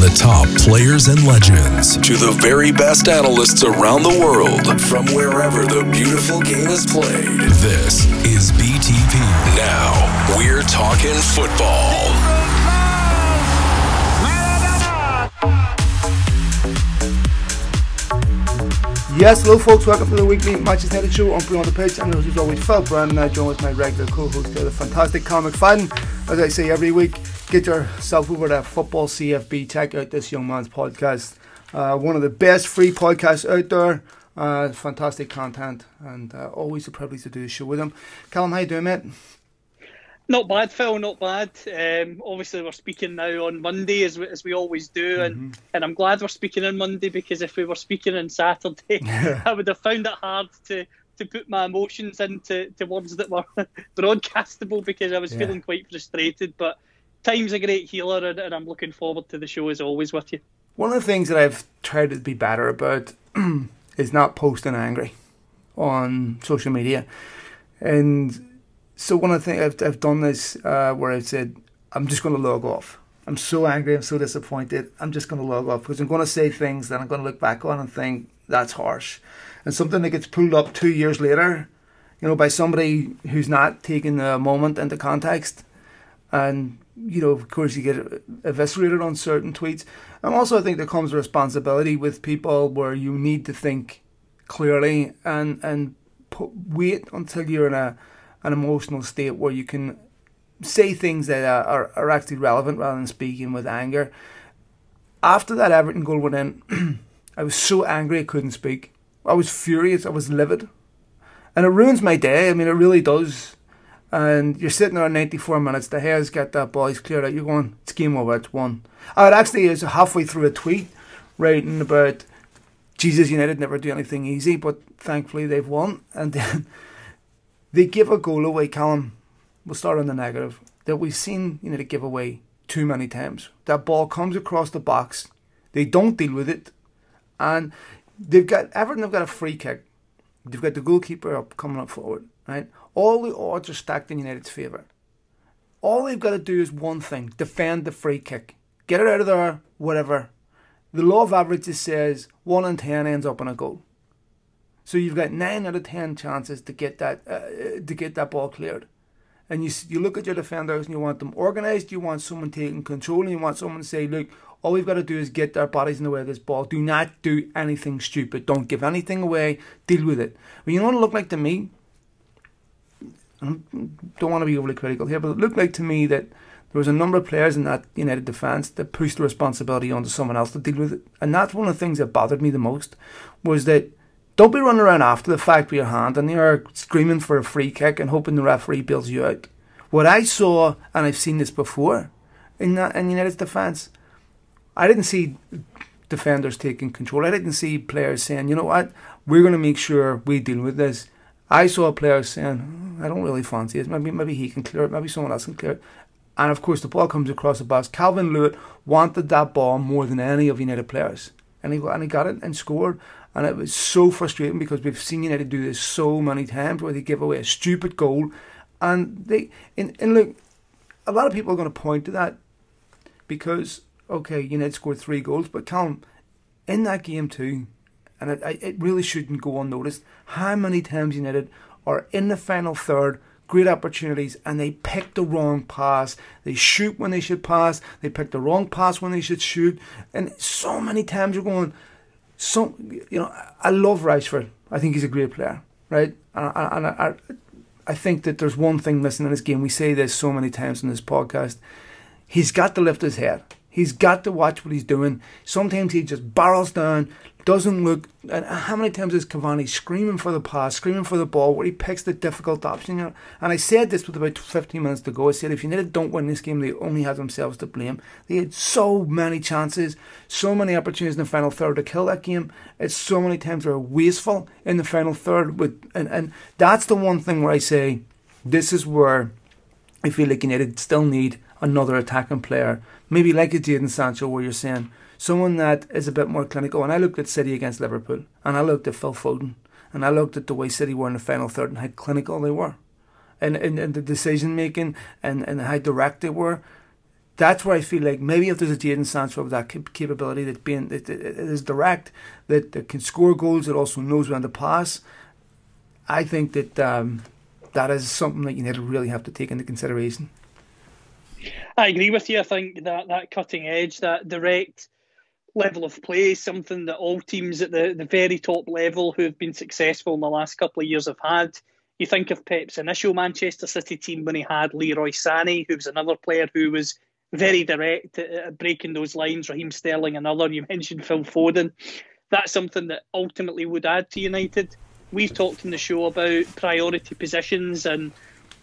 the top players and legends to the very best analysts around the world from wherever the beautiful game is played. This is BTP. Now, we're talking football. Yes, hello folks, welcome to the weekly Manchester United show on Beyond the Pitch. And as always, Phil Brandon, I uh, join with my regular co-host there, the fantastic Comic Fan. As I say every week, get yourself over to Football CFB, check out this young man's podcast. Uh, one of the best free podcasts out there. Uh, fantastic content, and uh, always a privilege to do a show with him. Callum, how you doing, mate? Not bad, Phil. Not bad. Um, obviously, we're speaking now on Monday, as we, as we always do, and mm-hmm. and I'm glad we're speaking on Monday because if we were speaking on Saturday, I would have found it hard to, to put my emotions into to words that were broadcastable because I was yeah. feeling quite frustrated. But time's a great healer, and, and I'm looking forward to the show as always with you. One of the things that I've tried to be better about is not posting angry on social media, and so one of the things I've, I've done this uh, where I've said, I'm just going to log off. I'm so angry, I'm so disappointed. I'm just going to log off because I'm going to say things that I'm going to look back on and think that's harsh. And something that gets pulled up two years later, you know, by somebody who's not taking the moment into context. And, you know, of course, you get eviscerated on certain tweets. And also, I think there comes a responsibility with people where you need to think clearly and, and put, wait until you're in a an emotional state where you can say things that are, are actually relevant rather than speaking with anger. After that Everton goal went in, I was so angry I couldn't speak. I was furious. I was livid. And it ruins my day. I mean, it really does. And you're sitting there 94 minutes. The hair's got that ball. He's cleared out. You're going, it's game over. It's won. I actually was halfway through a tweet writing about Jesus United never do anything easy, but thankfully they've won. And then they give a goal away, Callum. We'll start on the negative. That we've seen you know give away too many times. That ball comes across the box, they don't deal with it, and they've got Everton They've got a free kick. They've got the goalkeeper up coming up forward. Right, all the odds are stacked in United's favour. All they've got to do is one thing: defend the free kick, get it out of there, whatever. The law of averages says one in ten ends up in a goal. So you've got nine out of ten chances to get that uh, to get that ball cleared. And you you look at your defenders and you want them organised. You want someone taking control, and you want someone to say, "Look, all we've got to do is get our bodies in the way of this ball. Do not do anything stupid. Don't give anything away. Deal with it." But you know what it looked like to me. I don't want to be overly critical here, but it looked like to me that there was a number of players in that United defence that pushed the responsibility onto someone else to deal with it. And that's one of the things that bothered me the most was that don't be running around after the fact with your hand and you're screaming for a free kick and hoping the referee bails you out. What I saw, and I've seen this before, in that in United's defence, I didn't see defenders taking control. I didn't see players saying, you know what, we're going to make sure we deal with this. I saw a player saying, I don't really fancy it. Maybe maybe he can clear it. Maybe someone else can clear it. And of course, the ball comes across the box. Calvert Lewin wanted that ball more than any of United players, and he and he got it and scored. And it was so frustrating because we've seen United do this so many times where they give away a stupid goal. And they and, and look, a lot of people are going to point to that because, okay, United scored three goals, but Callum, in that game too, and it, it really shouldn't go unnoticed, how many times United are in the final third great opportunities and they pick the wrong pass. They shoot when they should pass. They pick the wrong pass when they should shoot. And so many times you're going, so you know, I love Rashford. I think he's a great player, right? And, I, and I, I think that there's one thing missing in this game. We say this so many times in this podcast. He's got to lift his head. He's got to watch what he's doing. Sometimes he just barrels down, doesn't look. And how many times is Cavani screaming for the pass, screaming for the ball, where he picks the difficult option? And I said this with about 15 minutes to go. I said if United don't win this game, they only have themselves to blame. They had so many chances, so many opportunities in the final third to kill that game. It's so many times they're wasteful in the final third. With and and that's the one thing where I say this is where I feel like United still need another attacking player maybe like a Jadon Sancho, where you're saying someone that is a bit more clinical. And I looked at City against Liverpool, and I looked at Phil Foden, and I looked at the way City were in the final third and how clinical they were, and and, and the decision making and and how direct they were. that's where I feel like maybe if there's a Jadon Sancho with that capability that being that, that is direct, that, that can score goals, that also knows when to pass. I think that um, that is something that you need to really have to take into consideration. I agree with you. I think that that cutting edge, that direct level of play something that all teams at the, the very top level who have been successful in the last couple of years have had. You think of Pep's initial Manchester City team when he had Leroy Sané, who was another player who was very direct at breaking those lines. Raheem Sterling, another. You mentioned Phil Foden. That's something that ultimately would add to United. We've talked in the show about priority positions and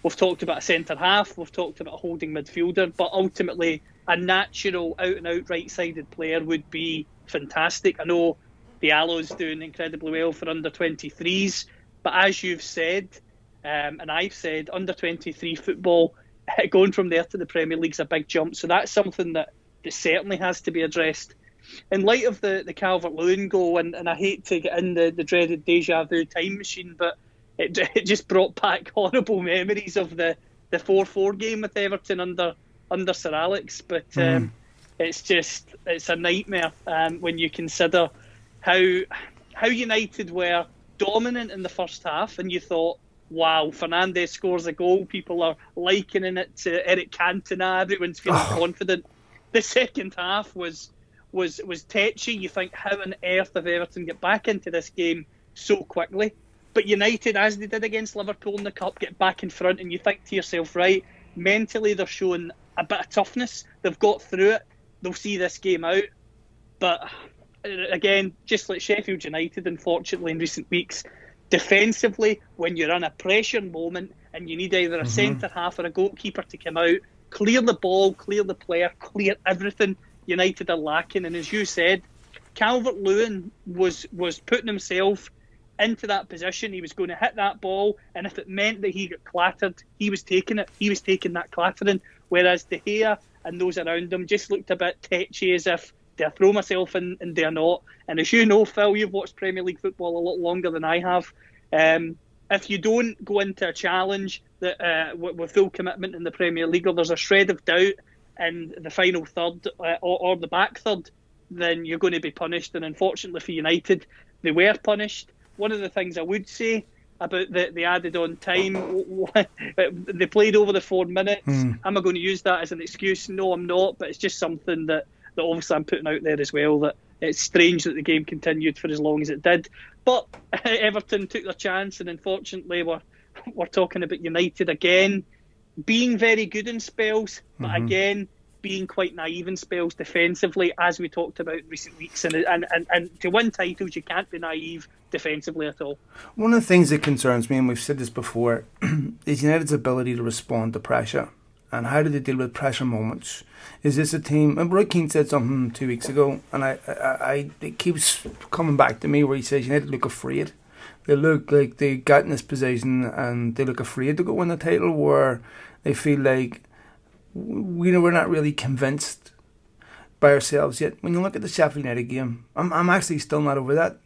we've talked about a centre half, we've talked about a holding midfielder, but ultimately a natural out and out right sided player would be fantastic. I know the Diallo's doing incredibly well for under 23s, but as you've said, um, and I've said, under 23 football going from there to the Premier League's a big jump. So that's something that, that certainly has to be addressed. In light of the, the Calvert Lewin goal, and, and I hate to get in the, the dreaded deja vu time machine, but it, it just brought back horrible memories of the, the 4 4 game with Everton under under Sir Alex. But um, mm. it's just, it's a nightmare um, when you consider how how United were dominant in the first half, and you thought, wow, Fernandes scores a goal. People are likening it to Eric Cantona. Everyone's feeling oh. confident. The second half was was was tetchy. You think, how on earth have Everton get back into this game so quickly? But United, as they did against Liverpool in the cup, get back in front, and you think to yourself, right, mentally they're showing a bit of toughness. They've got through it. They'll see this game out. But uh, again, just like Sheffield United, unfortunately, in recent weeks, defensively, when you're in a pressure moment and you need either a mm-hmm. centre half or a goalkeeper to come out, clear the ball, clear the player, clear everything. United are lacking, and as you said, Calvert Lewin was was putting himself into that position. He was going to hit that ball, and if it meant that he got clattered, he was taking it. He was taking that clattering. Whereas De Gea and those around him just looked a bit tetchy, as if I throw myself in and I not? And as you know, Phil, you've watched Premier League football a lot longer than I have. Um, if you don't go into a challenge that uh, with, with, full commitment in the Premier League, or there's a shred of doubt in the final third uh, or, or, the back third, then you're going to be punished. And unfortunately for United, they were punished. One of the things I would say about the, the added on time, they played over the four minutes. Mm. Am I going to use that as an excuse? No, I'm not. But it's just something that that obviously I'm putting out there as well that it's strange that the game continued for as long as it did. But Everton took their chance, and unfortunately, we're we're talking about United again being very good in spells, but mm-hmm. again being quite naive in spells defensively, as we talked about in recent weeks. And, and, and, and to win titles, you can't be naive defensively at all. One of the things that concerns me, and we've said this before, is United's ability to respond to pressure and how do they deal with pressure moments? Is this a team? And Roy Keane said something two weeks ago, and I, I, I, it keeps coming back to me where he says to look afraid. They look like they got in this position and they look afraid to go win the title, where they feel like we know we're not really convinced by ourselves yet. When you look at the Sheffield United game, I'm, I'm actually still not over that.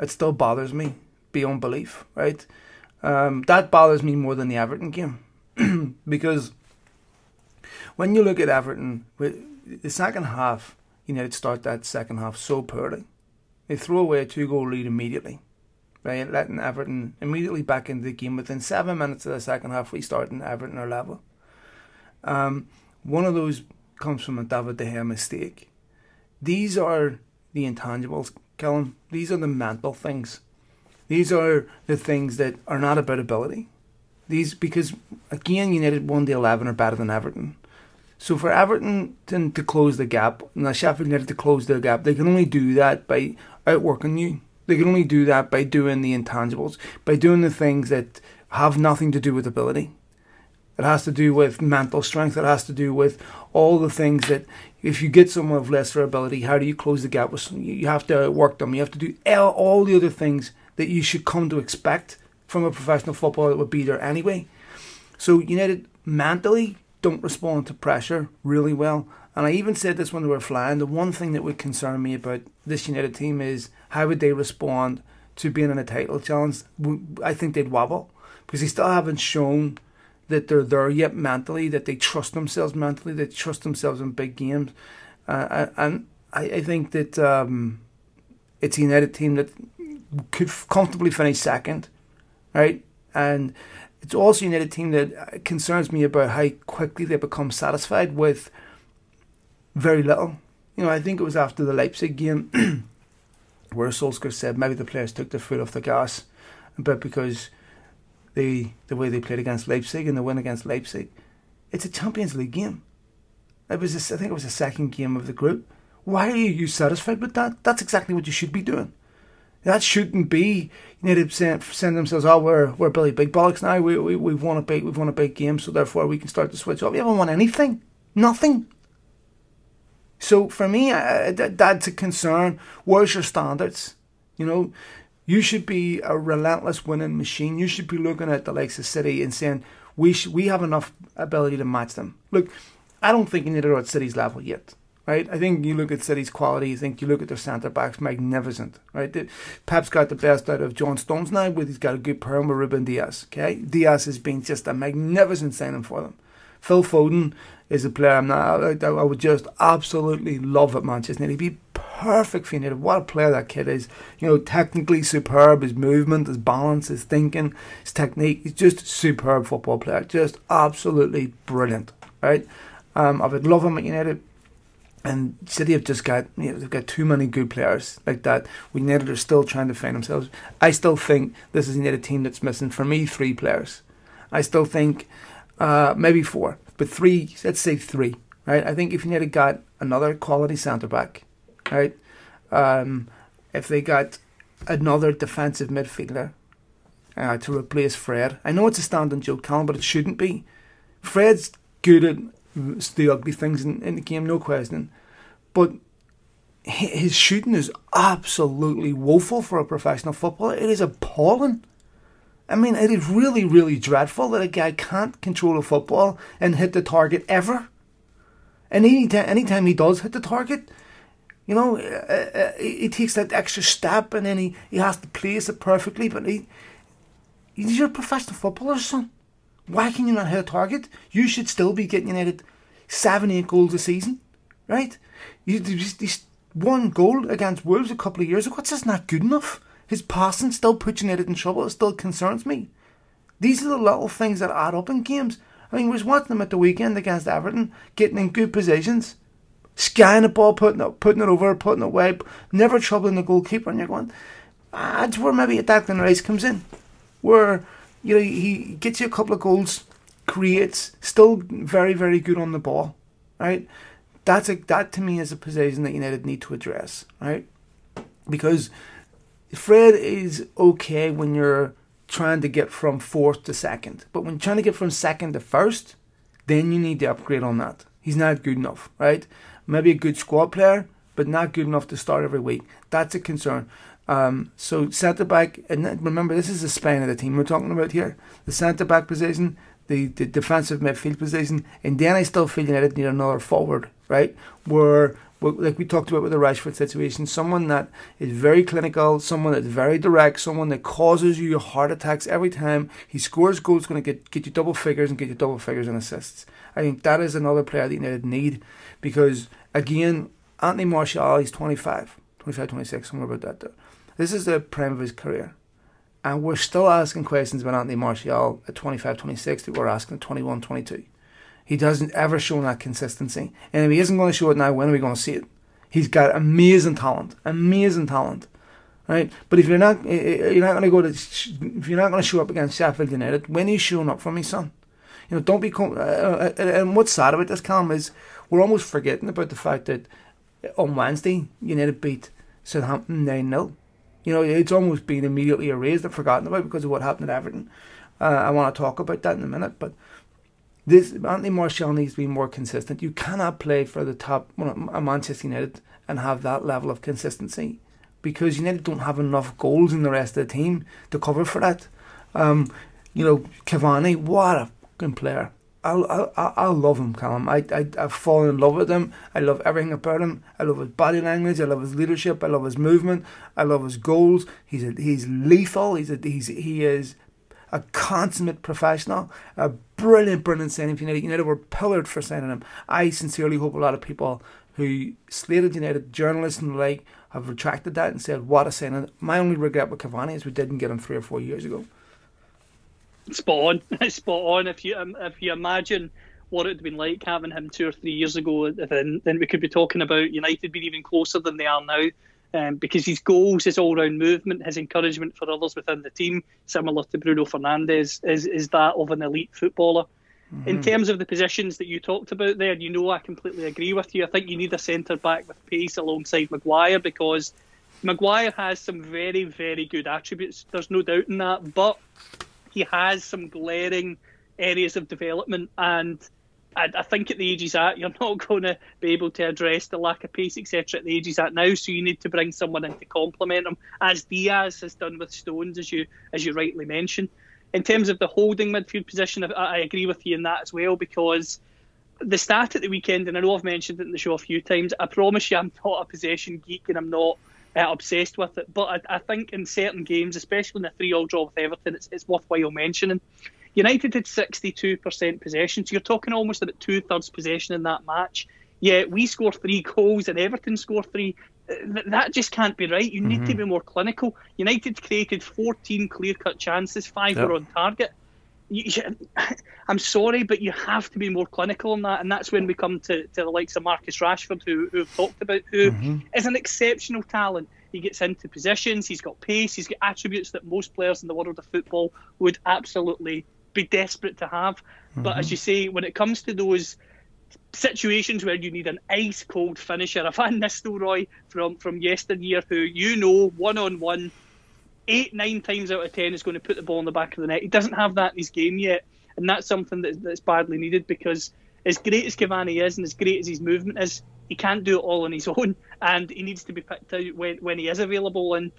It still bothers me beyond belief, right? Um, that bothers me more than the Everton game because when you look at Everton, the second half, you know, start that second half so poorly. They throw away a two goal lead immediately, right? Letting Everton immediately back into the game. Within seven minutes of the second half, we start in Everton are level. Um, one of those comes from a David De Gea mistake. These are the intangibles, Callum. These are the mental things. These are the things that are not about ability. These because again, United one to eleven are better than Everton. So for Everton to, to close the gap, and Sheffield United to close the gap, they can only do that by outworking you. They can only do that by doing the intangibles, by doing the things that have nothing to do with ability. It has to do with mental strength. It has to do with all the things that if you get someone of lesser ability, how do you close the gap with You have to work them. You have to do all the other things that you should come to expect from a professional footballer that would be there anyway. So United mentally don't respond to pressure really well. And I even said this when they were flying. The one thing that would concern me about this United team is how would they respond to being in a title challenge? I think they'd wobble because they still haven't shown that they're there yet mentally, that they trust themselves mentally, they trust themselves in big games. Uh, and I, I think that um, it's a United team that could comfortably finish second, right? And it's also a United team that concerns me about how quickly they become satisfied with very little. You know, I think it was after the Leipzig game where Solskjaer said maybe the players took their foot off the gas, but because the the way they played against Leipzig and the win against Leipzig, it's a Champions League game. It was a, I think it was the second game of the group. Why are you satisfied with that? That's exactly what you should be doing. That shouldn't be. You need to send, send themselves, oh, we're, we're Billy Big Bollocks now. We, we, we've, won a big, we've won a big game, so therefore we can start to switch off. You haven't won anything. Nothing. So for me, uh, that's a concern. Where's your standards? You know, you should be a relentless winning machine. You should be looking at the likes of City and saying we sh- we have enough ability to match them. Look, I don't think you need to at City's level yet. Right, I think you look at City's quality. You think you look at their centre backs, magnificent. Right, the, Pep's got the best out of John Stones now, but he's got a good pair with Ruben Dias. Okay, Diaz has been just a magnificent signing for them. Phil Foden is a player not, I, would just absolutely love at Manchester United. He'd be perfect for United. What a player that kid is. You know, technically superb. His movement, his balance, his thinking, his technique. He's just superb football player. Just absolutely brilliant. Right? Um, I would love him at United. And City have just got you know, they've got too many good players like that. We United are still trying to find themselves. I still think this is United team that's missing for me three players. I still think uh, maybe four but three, let's say three, right? I think if you had got another quality centre back, right? Um, if they got another defensive midfielder uh, to replace Fred, I know it's a standing joke, Callum, but it shouldn't be. Fred's good at the ugly things in, in the game, no question, but his shooting is absolutely woeful for a professional footballer. It is appalling. I mean, it is really, really dreadful that a guy can't control a football and hit the target ever. And anytime, anytime he does hit the target, you know, uh, uh, he takes that extra step and then he, he has to place it perfectly. But he, he's your professional footballer, son. Why can you not hit a target? You should still be getting United seven, eight goals a season, right? You, just one goal against Wolves a couple of years ago. It's just not good enough. His passing still puts United in trouble. It still concerns me. These are the little things that add up in games. I mean, we was watching them at the weekend against Everton, getting in good positions, skying the ball, putting it, putting it over, putting it away, never troubling the goalkeeper. And you're going, ah, that's where maybe a Declan Rice comes in, where you know he gets you a couple of goals, creates, still very very good on the ball, right? That's a that to me is a position that United need to address, right? Because Fred is okay when you're trying to get from fourth to second, but when you're trying to get from second to first, then you need to upgrade on that. He's not good enough, right? Maybe a good squad player, but not good enough to start every week. That's a concern. Um, so centre back, and remember this is the spine of the team we're talking about here. The centre back position, the, the defensive midfield position, and then I still feel United need another forward, right? Where like we talked about with the Rashford situation, someone that is very clinical, someone that's very direct, someone that causes you heart attacks every time he scores goals, going to get get you double figures and get you double figures and assists. I think that is another player that United need because again, Anthony Martial, he's 25, 25, 26, somewhere about that. Though. This is the prime of his career. And we're still asking questions about Anthony Martial at 25, 26 that we're asking at 21, 22. He doesn't ever show that consistency. And if he isn't going to show it now, when are we going to see it? He's got amazing talent, amazing talent, right? But if you're not, eh, eh, eh, you're not going to go to, if you're not going to show up against Sheffield United, when are you showing up for me, son? You know, don't be. Uh, and what's sad about this, Callum, is we're almost forgetting about the fact that on Wednesday United beat Southampton nine 0 You know, it's almost been immediately erased and forgotten about because of what happened at Everton. Uh, I want to talk about that in a minute, but this Anthony Martial needs to be more consistent. You cannot play for the top well, Manchester United and have that level of consistency because United don't have enough goals in the rest of the team to cover for that. Um, you know, Cavani, what a fucking player. I, I, I love him, Callum. I, I, I've fallen in love with him. I love everything about him. I love his body language. I love his leadership. I love his movement. I love his goals. He's a, he's lethal. He's a, he's he is a consummate professional, a brilliant, brilliant signing for United. United were pillared for signing him. I sincerely hope a lot of people who slated United, journalists and the like, have retracted that and said, what a signing. My only regret with Cavani is we didn't get him three or four years ago. Spot on. Spot on. If you, um, if you imagine what it would have been like having him two or three years ago, then, then we could be talking about United being even closer than they are now um, because his goals, his all-round movement, his encouragement for others within the team, similar to Bruno Fernandes, is is that of an elite footballer. Mm-hmm. In terms of the positions that you talked about there, you know I completely agree with you. I think you need a centre back with pace alongside Maguire because Maguire has some very, very good attributes. There's no doubt in that, but he has some glaring areas of development and I, I, think at the age he's at, you're not going to be able to address the lack of pace, etc. At the age he's at now, so you need to bring someone in to complement him, as Dias has done with Stones, as you as you rightly mentioned. In terms of the holding midfield position, I, I agree with you in that as well because the start at the weekend, and I know I've mentioned it in the show a few times. I promise you, I'm not a possession geek and I'm not uh, obsessed with it, but I, I, think in certain games, especially in a three-all draw with Everton, it's, it's worthwhile mentioning. United had 62% possession, so you're talking almost about two thirds possession in that match. Yeah, we score three goals and Everton score three. That just can't be right. You need mm-hmm. to be more clinical. United created 14 clear cut chances, five yep. were on target. You, I'm sorry, but you have to be more clinical on that, and that's when we come to, to the likes of Marcus Rashford, who, who have talked about, who mm-hmm. is an exceptional talent. He gets into positions, he's got pace, he's got attributes that most players in the world of football would absolutely be desperate to have. Mm-hmm. But as mm-hmm. you say, when it comes to those situations where you need an ice cold finisher, a Van Nistelrooy from from yesteryear, who you know one on one, eight nine times out of ten is going to put the ball in the back of the net. He doesn't have that in his game yet, and that's something that, that's badly needed because as great as Cavani is and as great as his movement is, he can't do it all on his own, and he needs to be picked out when when he is available. And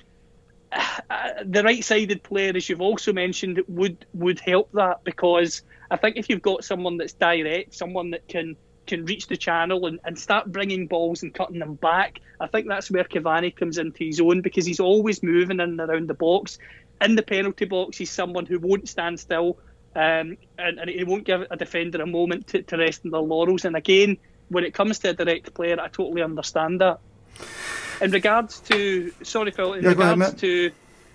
the right-sided player, as you've also mentioned, would would help that because I think if you've got someone that's direct, someone that can can reach the channel and, and start bringing balls and cutting them back, I think that's where Cavani comes into his own because he's always moving in and around the box. In the penalty box, he's someone who won't stand still um, and, and he won't give a defender a moment to, to rest in their laurels. And again, when it comes to a direct player, I totally understand that. In regards to, sorry, Phil, in yeah, regards ahead, to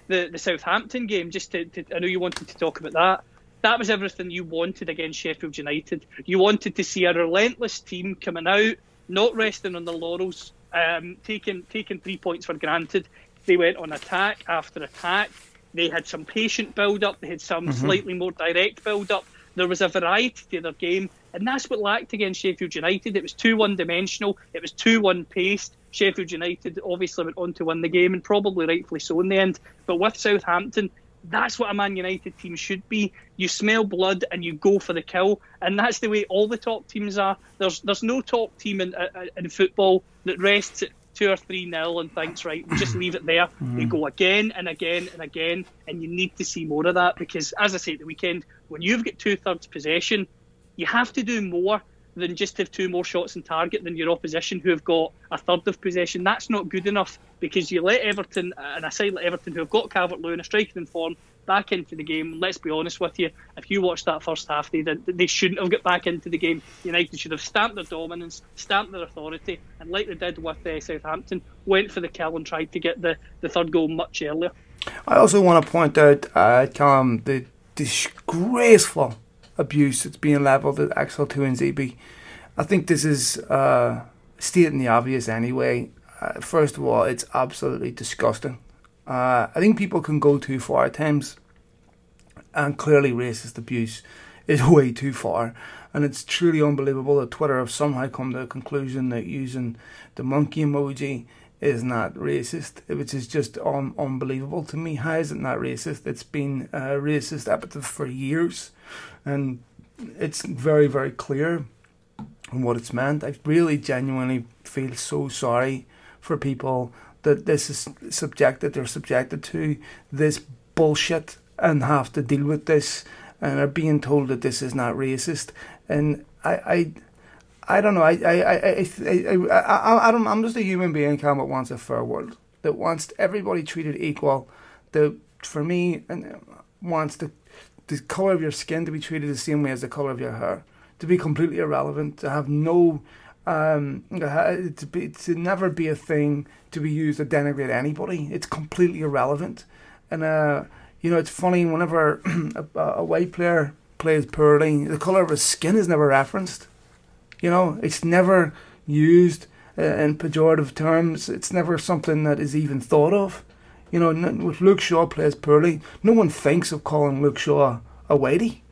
the, the Southampton game, just to, to, I know you wanted to talk about that. That was everything you wanted against Sheffield United. You wanted to see a relentless team coming out, not resting on the laurels, um, taking taking three points for granted. They went on attack after attack. They had some patient build up. They had some mm-hmm. slightly more direct build up. There was a variety to their game, and that's what lacked against Sheffield United. It was too one dimensional. It was too one paced. Sheffield United obviously went on to win the game, and probably rightfully so in the end. But with Southampton, that's what a Man United team should be. You smell blood and you go for the kill, and that's the way all the top teams are. There's there's no top team in uh, uh, in football that rests at two or three nil and thinks right, we'll just leave it there. Mm. They go again and again and again, and you need to see more of that because, as I say at the weekend, when you've got two thirds possession, you have to do more than just have two more shots in target than your opposition who have got a third of possession. That's not good enough because you let Everton, and I say let Everton, who have got Calvert Lewin a striking form, back into the game. Let's be honest with you, if you watched that first half, they they shouldn't have got back into the game. United should have stamped their dominance, stamped their authority, and like they did with uh, Southampton, went for the kill and tried to get the, the third goal much earlier. I also want to point out, uh, Tom, the disgraceful abuse that's being levelled at Axel Tuanzebe. I think this is uh, stating the obvious anyway. Uh, first of all, it's absolutely disgusting. Uh, I think people can go too far at times, and clearly racist abuse is way too far. And it's truly unbelievable that Twitter have somehow come to a conclusion that using the monkey emoji is not racist, which is just un- unbelievable to me. How is it not racist? It's been a racist epithet for years and it's very very clear on what it's meant. I really genuinely feel so sorry for people that this is subjected they're subjected to this bullshit and have to deal with this and are being told that this is not racist and I I I don't know. I I I I, I, I, I don't I'm just a human being Cam that wants a fair world. That wants everybody treated equal. That for me and wants to the color of your skin to be treated the same way as the color of your hair, to be completely irrelevant, to have no, um, to be to never be a thing to be used to denigrate anybody. It's completely irrelevant, and uh, you know it's funny whenever a, a white player plays poorly, the color of his skin is never referenced. You know, it's never used uh, in pejorative terms. It's never something that is even thought of. You know, if Luke Shaw plays poorly, no one thinks of calling Luke Shaw a whitey.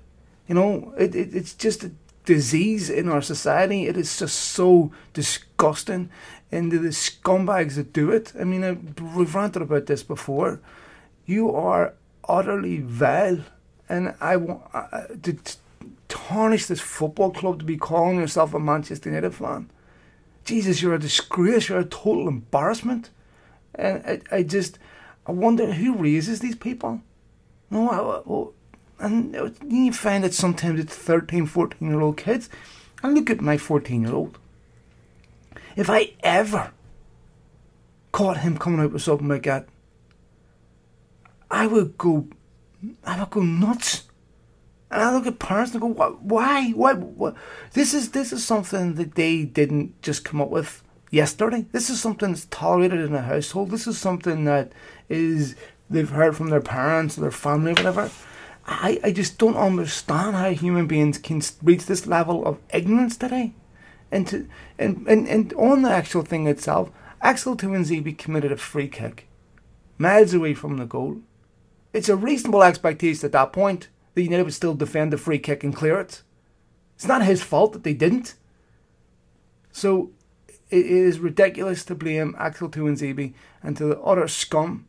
You know, it, it it's just a disease in our society. It is just so disgusting. And the scumbags that do it, I mean, we've ranted about this before. You are utterly vile. And I want uh, to tarnish this football club to be calling yourself a Manchester United fan. Jesus, you're a disgrace. You're a total embarrassment. And I, I just, I wonder who raises these people. No, I, and you find that sometimes it's 13, 14 year old kids. And look at my 14 year old. If I ever caught him coming out with something like that, I would go, I would go nuts. And I look at parents and go, why? Why? This is this is something that they didn't just come up with yesterday. This is something that's tolerated in a household. This is something that is they've heard from their parents, or their family, or whatever. I, I just don't understand how human beings can reach this level of ignorance today. And to and, and, and on the actual thing itself, Axel Tuanzebe committed a free kick, miles away from the goal. It's a reasonable expectation at that point that United would still defend the free kick and clear it. It's not his fault that they didn't. So it is ridiculous to blame Axel Tuanzebe and to the utter scum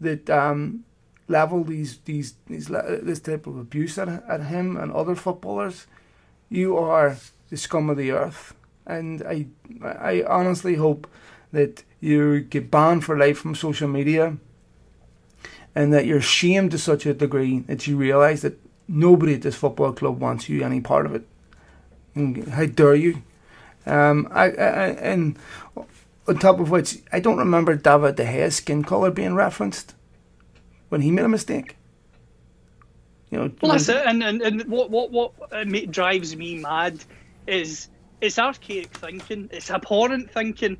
that um, level these these these this type of abuse at, at him and other footballers. You are the scum of the earth, and I I honestly hope that you get banned for life from social media and that you're shamed to such a degree that you realise that nobody at this football club wants you any part of it. How dare you? Um, I, I, and on top of which, I don't remember David De Gea's skin colour being referenced when he made a mistake. You know, well, that's it. And, and, and what what what uh, drives me mad is it's archaic thinking, it's abhorrent thinking,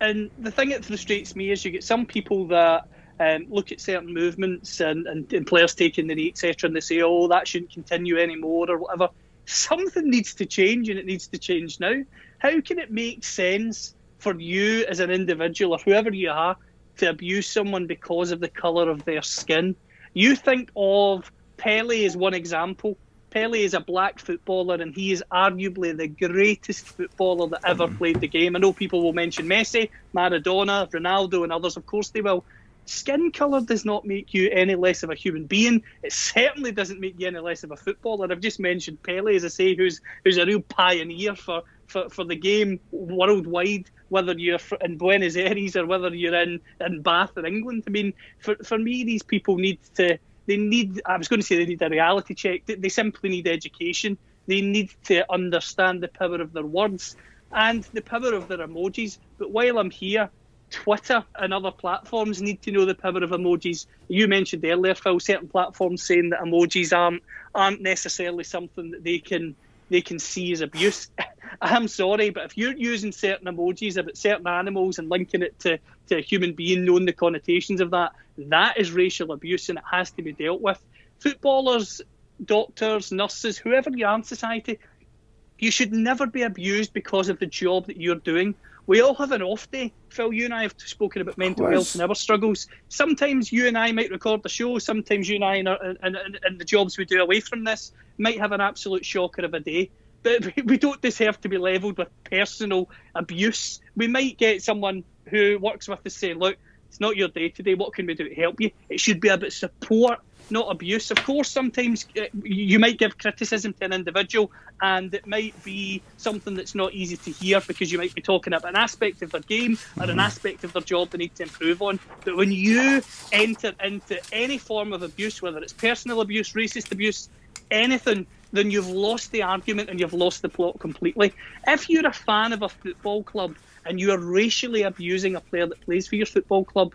and the thing that frustrates me is you get some people that um, look at certain movements and, and, and players taking the knee, etc., and they say, oh, that shouldn't continue anymore or whatever. Something needs to change and it needs to change now. How can it make sense for you as an individual or whoever you are to abuse someone because of the colour of their skin? You think of Pele as one example. Pele is a black footballer and he is arguably the greatest footballer that ever played the game. I know people will mention Messi, Maradona, Ronaldo, and others. Of course they will skin colour does not make you any less of a human being. It certainly doesn't make you any less of a footballer. I've just mentioned Pele, as I say, who's who's a real pioneer for, for, for the game worldwide, whether you're in Buenos Aires or whether you're in, in Bath or England. I mean, for, for me, these people need to, they need, I was going to say they need a reality check. They simply need education. They need to understand the power of their words and the power of their emojis. But while I'm here, Twitter and other platforms need to know the power of emojis. You mentioned earlier, Phil, certain platforms saying that emojis aren't aren't necessarily something that they can they can see as abuse. I'm sorry, but if you're using certain emojis about certain animals and linking it to, to a human being, knowing the connotations of that, that is racial abuse and it has to be dealt with. Footballers, doctors, nurses, whoever you are in society, you should never be abused because of the job that you're doing we all have an off day. Phil, you and I have spoken about mental health and our struggles. Sometimes you and I might record the show. Sometimes you and I, and, the jobs we do away from this, might have an absolute shocker of a day. But we don't deserve to be levelled with personal abuse. We might get someone who works with us saying, look, it's not your day today. What can we do to help you? It should be about support not abuse. Of course, sometimes uh, you might give criticism to an individual, and it might be something that's not easy to hear because you might be talking about an aspect of their game or an aspect of their job they need to improve on. But when you enter into any form of abuse, whether it's personal abuse, racist abuse, anything, then you've lost the argument and you've lost the plot completely. If you're a fan of a football club and you are racially abusing a player that plays for your football club,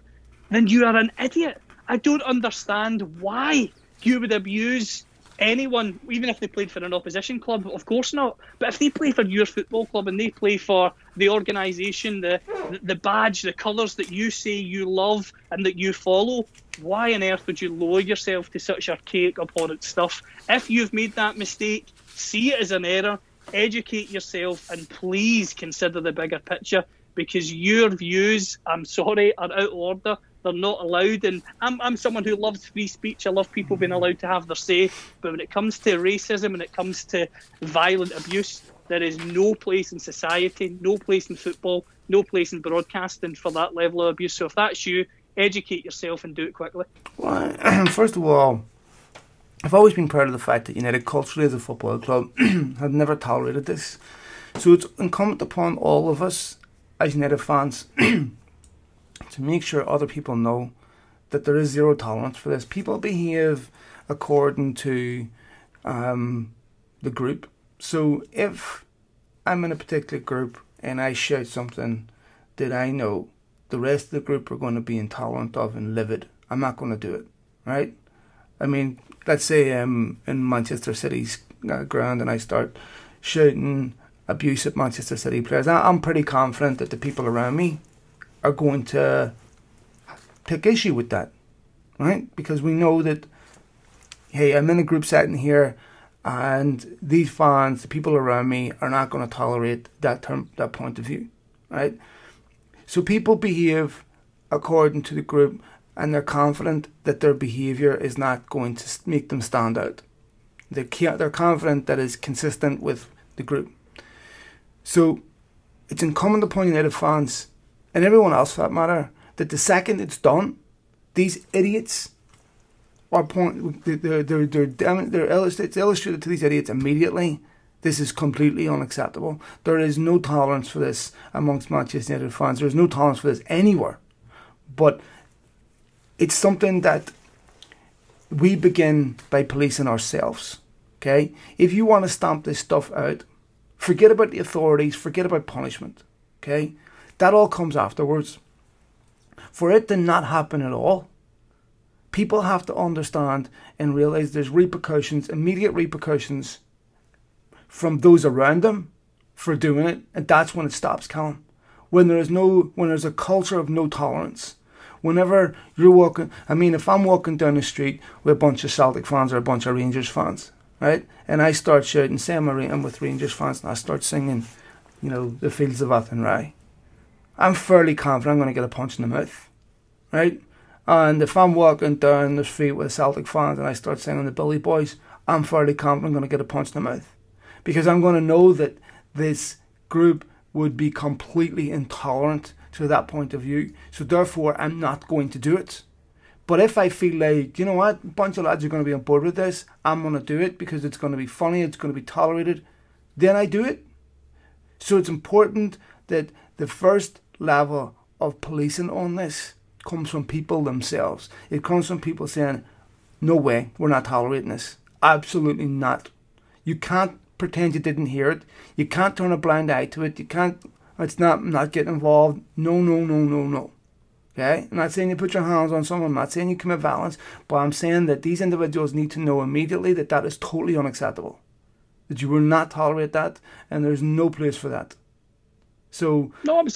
then you are an idiot I don't understand why you would abuse anyone, even if they played for an opposition club, of course not. But if they play for your football club and they play for the organisation, the the badge, the colours that you say you love and that you follow, why on earth would you lower yourself to such archaic, abhorrent stuff? If you've made that mistake, see it as an error, educate yourself, and please consider the bigger picture because your views, I'm sorry, are out of order they're not allowed. And I'm, I'm someone who loves free speech. I love people being allowed to have their say. But when it comes to racism and it comes to violent abuse, there is no place in society, no place in football, no place in broadcasting for that level of abuse. So if that's you, educate yourself and do it quickly. Well, first of all, I've always been proud of the fact that United culturally as a football club have never tolerated this. So it's incumbent upon all of us as United fans to make sure other people know that there is zero tolerance for this. People behave according to um, the group. So if I'm in a particular group and I shout something that I know the rest of the group are going to be intolerant of and livid, I'm not going to do it, right? I mean, let's say I'm in Manchester City's uh, ground and I start shouting abuse at Manchester City players. I'm pretty confident that the people around me are going to take issue with that, right? Because we know that, hey, I'm in a group setting here, and these fans, the people around me, are not going to tolerate that term, that point of view, right? So people behave according to the group, and they're confident that their behaviour is not going to make them stand out. They're, they're confident that it's consistent with the group. So it's incumbent upon United fans and everyone else for that matter, that the second it's done, these idiots are point they're they're they're, they're, they're it's illustrated to these idiots immediately. This is completely unacceptable. There is no tolerance for this amongst Manchester United fans. There is no tolerance for this anywhere. But it's something that we begin by policing ourselves. Okay? If you want to stamp this stuff out, forget about the authorities, forget about punishment. Okay? That all comes afterwards. For it to not happen at all, people have to understand and realize there's repercussions, immediate repercussions from those around them for doing it, and that's when it stops, Callum. When there is no, when there's a culture of no tolerance. Whenever you're walking, I mean, if I'm walking down the street with a bunch of Celtic fans or a bunch of Rangers fans, right, and I start shouting, say I'm with Rangers fans, and I start singing, you know, the fields of Athenry, I'm fairly confident I'm going to get a punch in the mouth, right? And if I'm walking down the street with Celtic fans and I start singing the Billy Boys, I'm fairly confident I'm going to get a punch in the mouth. Because I'm going to know that this group would be completely intolerant to that point of view. So therefore, I'm not going to do it. But if I feel like, you know what, a bunch of lads are going to be on board with this, I'm going to do it because it's going to be funny, it's going to be tolerated, then I do it. So it's important that the first level of policing on this comes from people themselves. It comes from people saying, no way, we're not tolerating this. Absolutely not. You can't pretend you didn't hear it. You can't turn a blind eye to it. You can't, it's not, not get involved. No, no, no, no, no. Okay? I'm not saying you put your hands on someone. I'm not saying you commit violence. But I'm saying that these individuals need to know immediately that that is totally unacceptable. That you will not tolerate that. And there's no place for that. So no, I'm,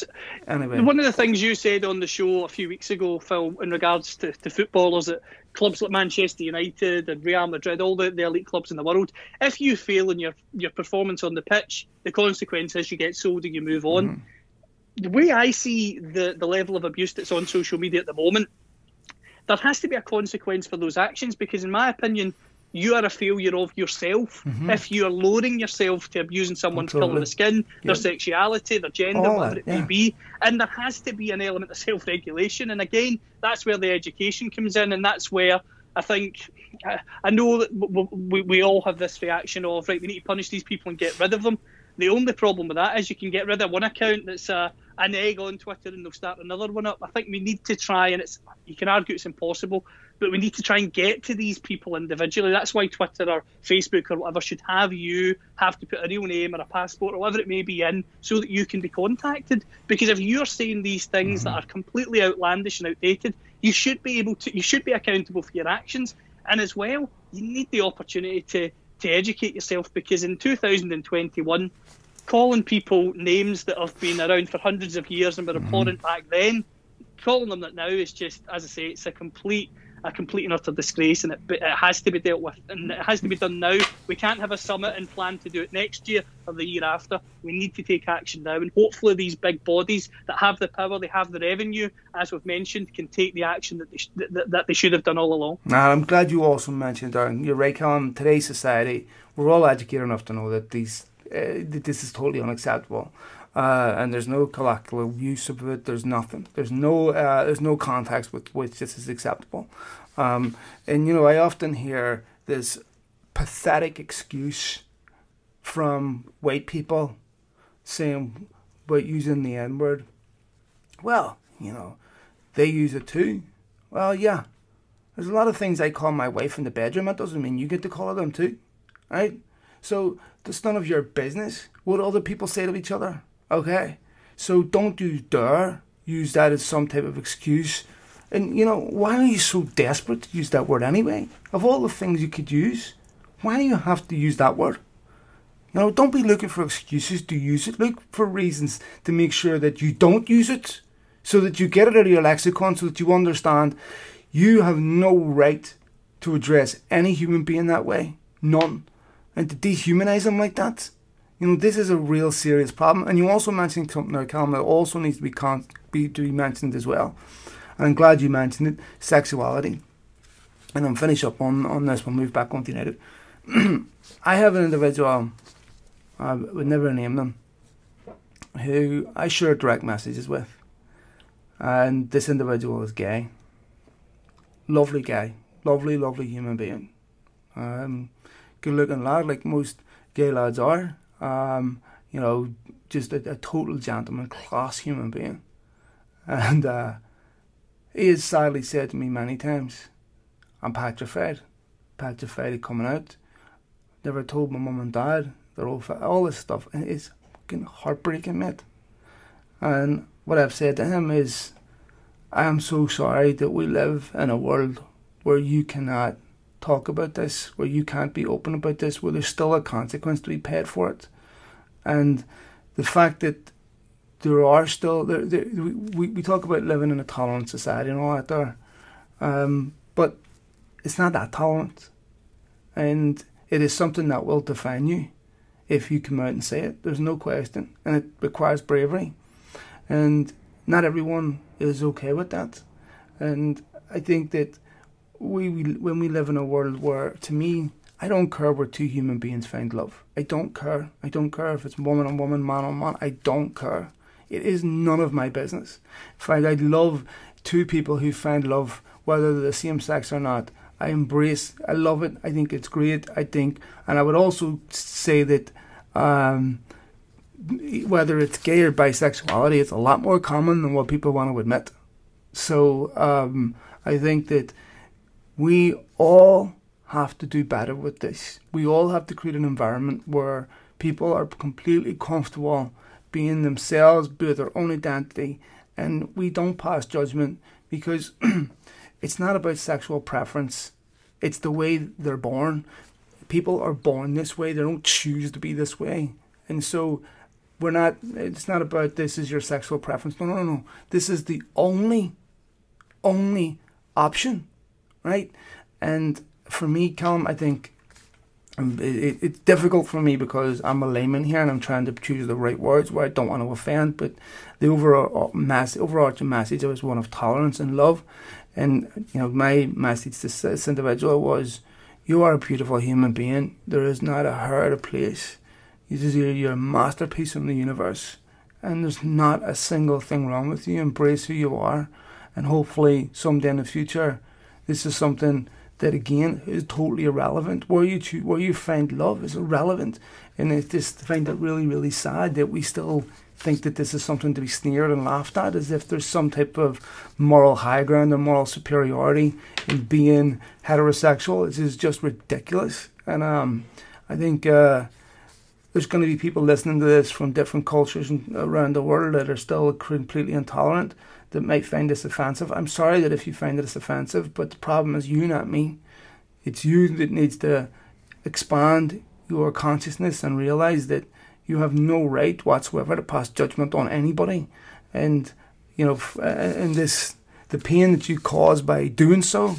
anyway, one of the things you said on the show a few weeks ago, Phil, in regards to, to footballers at clubs like Manchester United and Real Madrid, all the, the elite clubs in the world, if you fail in your your performance on the pitch, the consequence is you get sold and you move on. Mm. The way I see the the level of abuse that's on social media at the moment, there has to be a consequence for those actions because, in my opinion, you are a failure of yourself mm-hmm. if you're lowering yourself to abusing someone's Absolutely. colour of the skin, their sexuality, their gender, All whatever that, it may be. And there has to be an element of self regulation. And again, that's where the education comes in, and that's where I think I know that we, we all have this reaction of right, we need to punish these people and get rid of them. The only problem with that is you can get rid of one account that's a, an egg on Twitter and they'll start another one up. I think we need to try, and it's you can argue it's impossible, but we need to try and get to these people individually. That's why Twitter or Facebook or whatever should have you have to put a real name or a passport or whatever it may be in so that you can be contacted. Because if you're saying these things mm-hmm. that are completely outlandish and outdated, you should be able to, you should be accountable for your actions. And as well, you need the opportunity to, to educate yourself because in 2021, calling people names that have been around for hundreds of years and were mm-hmm. abhorrent back then, calling them that now is just, as I say, it's a complete a complete and utter disgrace, and it, it has to be dealt with, and it has to be done now. We can't have a summit and plan to do it next year or the year after. We need to take action now, and hopefully these big bodies that have the power, they have the revenue, as we've mentioned, can take the action that they, sh- that, that they should have done all along. Now, I'm glad you also mentioned, Darren. You're right, Callum. Today's society, we're all educated enough to know that these uh, that this is totally unacceptable. Uh, and there's no colloquial use of it. There's nothing. There's no uh, there's no context with which this is acceptable. Um, and you know, I often hear this pathetic excuse from white people saying "But using the N word. Well, you know, they use it too. Well, yeah. There's a lot of things I call my wife in the bedroom. That doesn't mean you get to call them too, right? So it's none of your business what other people say to each other. Okay, so don't you dare use that as some type of excuse. And you know, why are you so desperate to use that word anyway? Of all the things you could use, why do you have to use that word? You know, don't be looking for excuses to use it. Look for reasons to make sure that you don't use it, so that you get it out of your lexicon, so that you understand you have no right to address any human being that way. None. And to dehumanize them like that, you know, this is a real serious problem. And you also mentioned Callum, that also needs to be, con- be, to be mentioned as well. And I'm glad you mentioned it sexuality. And I'm finish up on, on this, we'll move back on to United. I have an individual, I would never name them, who I share direct messages with. And this individual is gay. Lovely guy. Lovely, lovely human being. Um, good looking lad, like most gay lads are. Um, you know, just a, a, total gentleman, class human being. And uh, he has sadly said to me many times, I'm petrified, petrified of coming out. Never told my mum and dad. They're all all this stuff. And it's fucking heartbreaking, mate. And what I've said to him is, I am so sorry that we live in a world where you cannot talk about this, where you can't be open about this, where there's still a consequence to be paid for it. And the fact that there are still there, there we, we talk about living in a tolerant society and all that there, um, but it's not that tolerant, and it is something that will define you if you come out and say it. There's no question, and it requires bravery, and not everyone is okay with that, and I think that we, we when we live in a world where, to me, I don't care where two human beings find love. I don't care. I don't care if it's woman on woman, man on man. I don't care. It is none of my business. In fact, I'd love two people who find love, whether they're the same sex or not. I embrace. I love it. I think it's great. I think, and I would also say that um, whether it's gay or bisexuality, it's a lot more common than what people want to admit. So um, I think that we all have to do better with this. We all have to create an environment where people are completely comfortable being themselves, being their own identity, and we don't pass judgment because it's not about sexual preference. It's the way they're born. People are born this way. They don't choose to be this way. And so we're not it's not about this is your sexual preference. No, no, no. This is the only only option, right? And for me, Callum, I think um, it, it's difficult for me because I'm a layman here and I'm trying to choose the right words where I don't want to offend. But the overall uh, mass, overarching message was one of tolerance and love. And you know, my message to this individual was, "You are a beautiful human being. There is not a of place. You're a masterpiece in the universe, and there's not a single thing wrong with you. Embrace who you are, and hopefully someday in the future, this is something." that again is totally irrelevant. Where you where you find love is irrelevant, and I just find it really, really sad that we still think that this is something to be sneered and laughed at, as if there's some type of moral high ground or moral superiority in being heterosexual. This is just ridiculous, and um, I think. Uh, there's going to be people listening to this from different cultures around the world that are still completely intolerant that might find this offensive. I'm sorry that if you find this offensive, but the problem is you, not me. It's you that needs to expand your consciousness and realize that you have no right whatsoever to pass judgment on anybody. And, you know, uh, uh, and this, the pain that you cause by doing so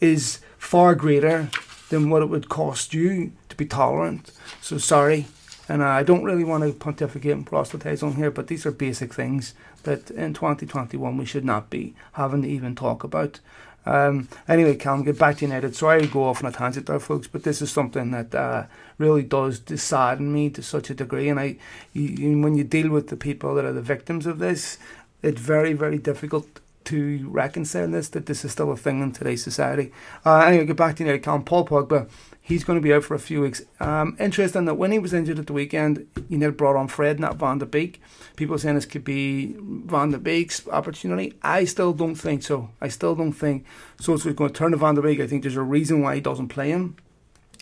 is far greater than what it would cost you to be tolerant. So sorry. And I don't really want to pontificate and proselytize on here, but these are basic things that in 2021 we should not be having to even talk about. Um, anyway, Callum, get back to United. Sorry to go off on a tangent there, folks, but this is something that uh, really does sadden me to such a degree. And I, you, when you deal with the people that are the victims of this, it's very, very difficult to reconcile this, that this is still a thing in today's society. Uh, anyway, get back to United, Callum. Paul Pogba He's going to be out for a few weeks. Um, interesting that when he was injured at the weekend, United brought on Fred, not Van de Beek. People saying this could be Van de Beek's opportunity. I still don't think so. I still don't think so. It's going to turn to Van de Beek. I think there's a reason why he doesn't play him.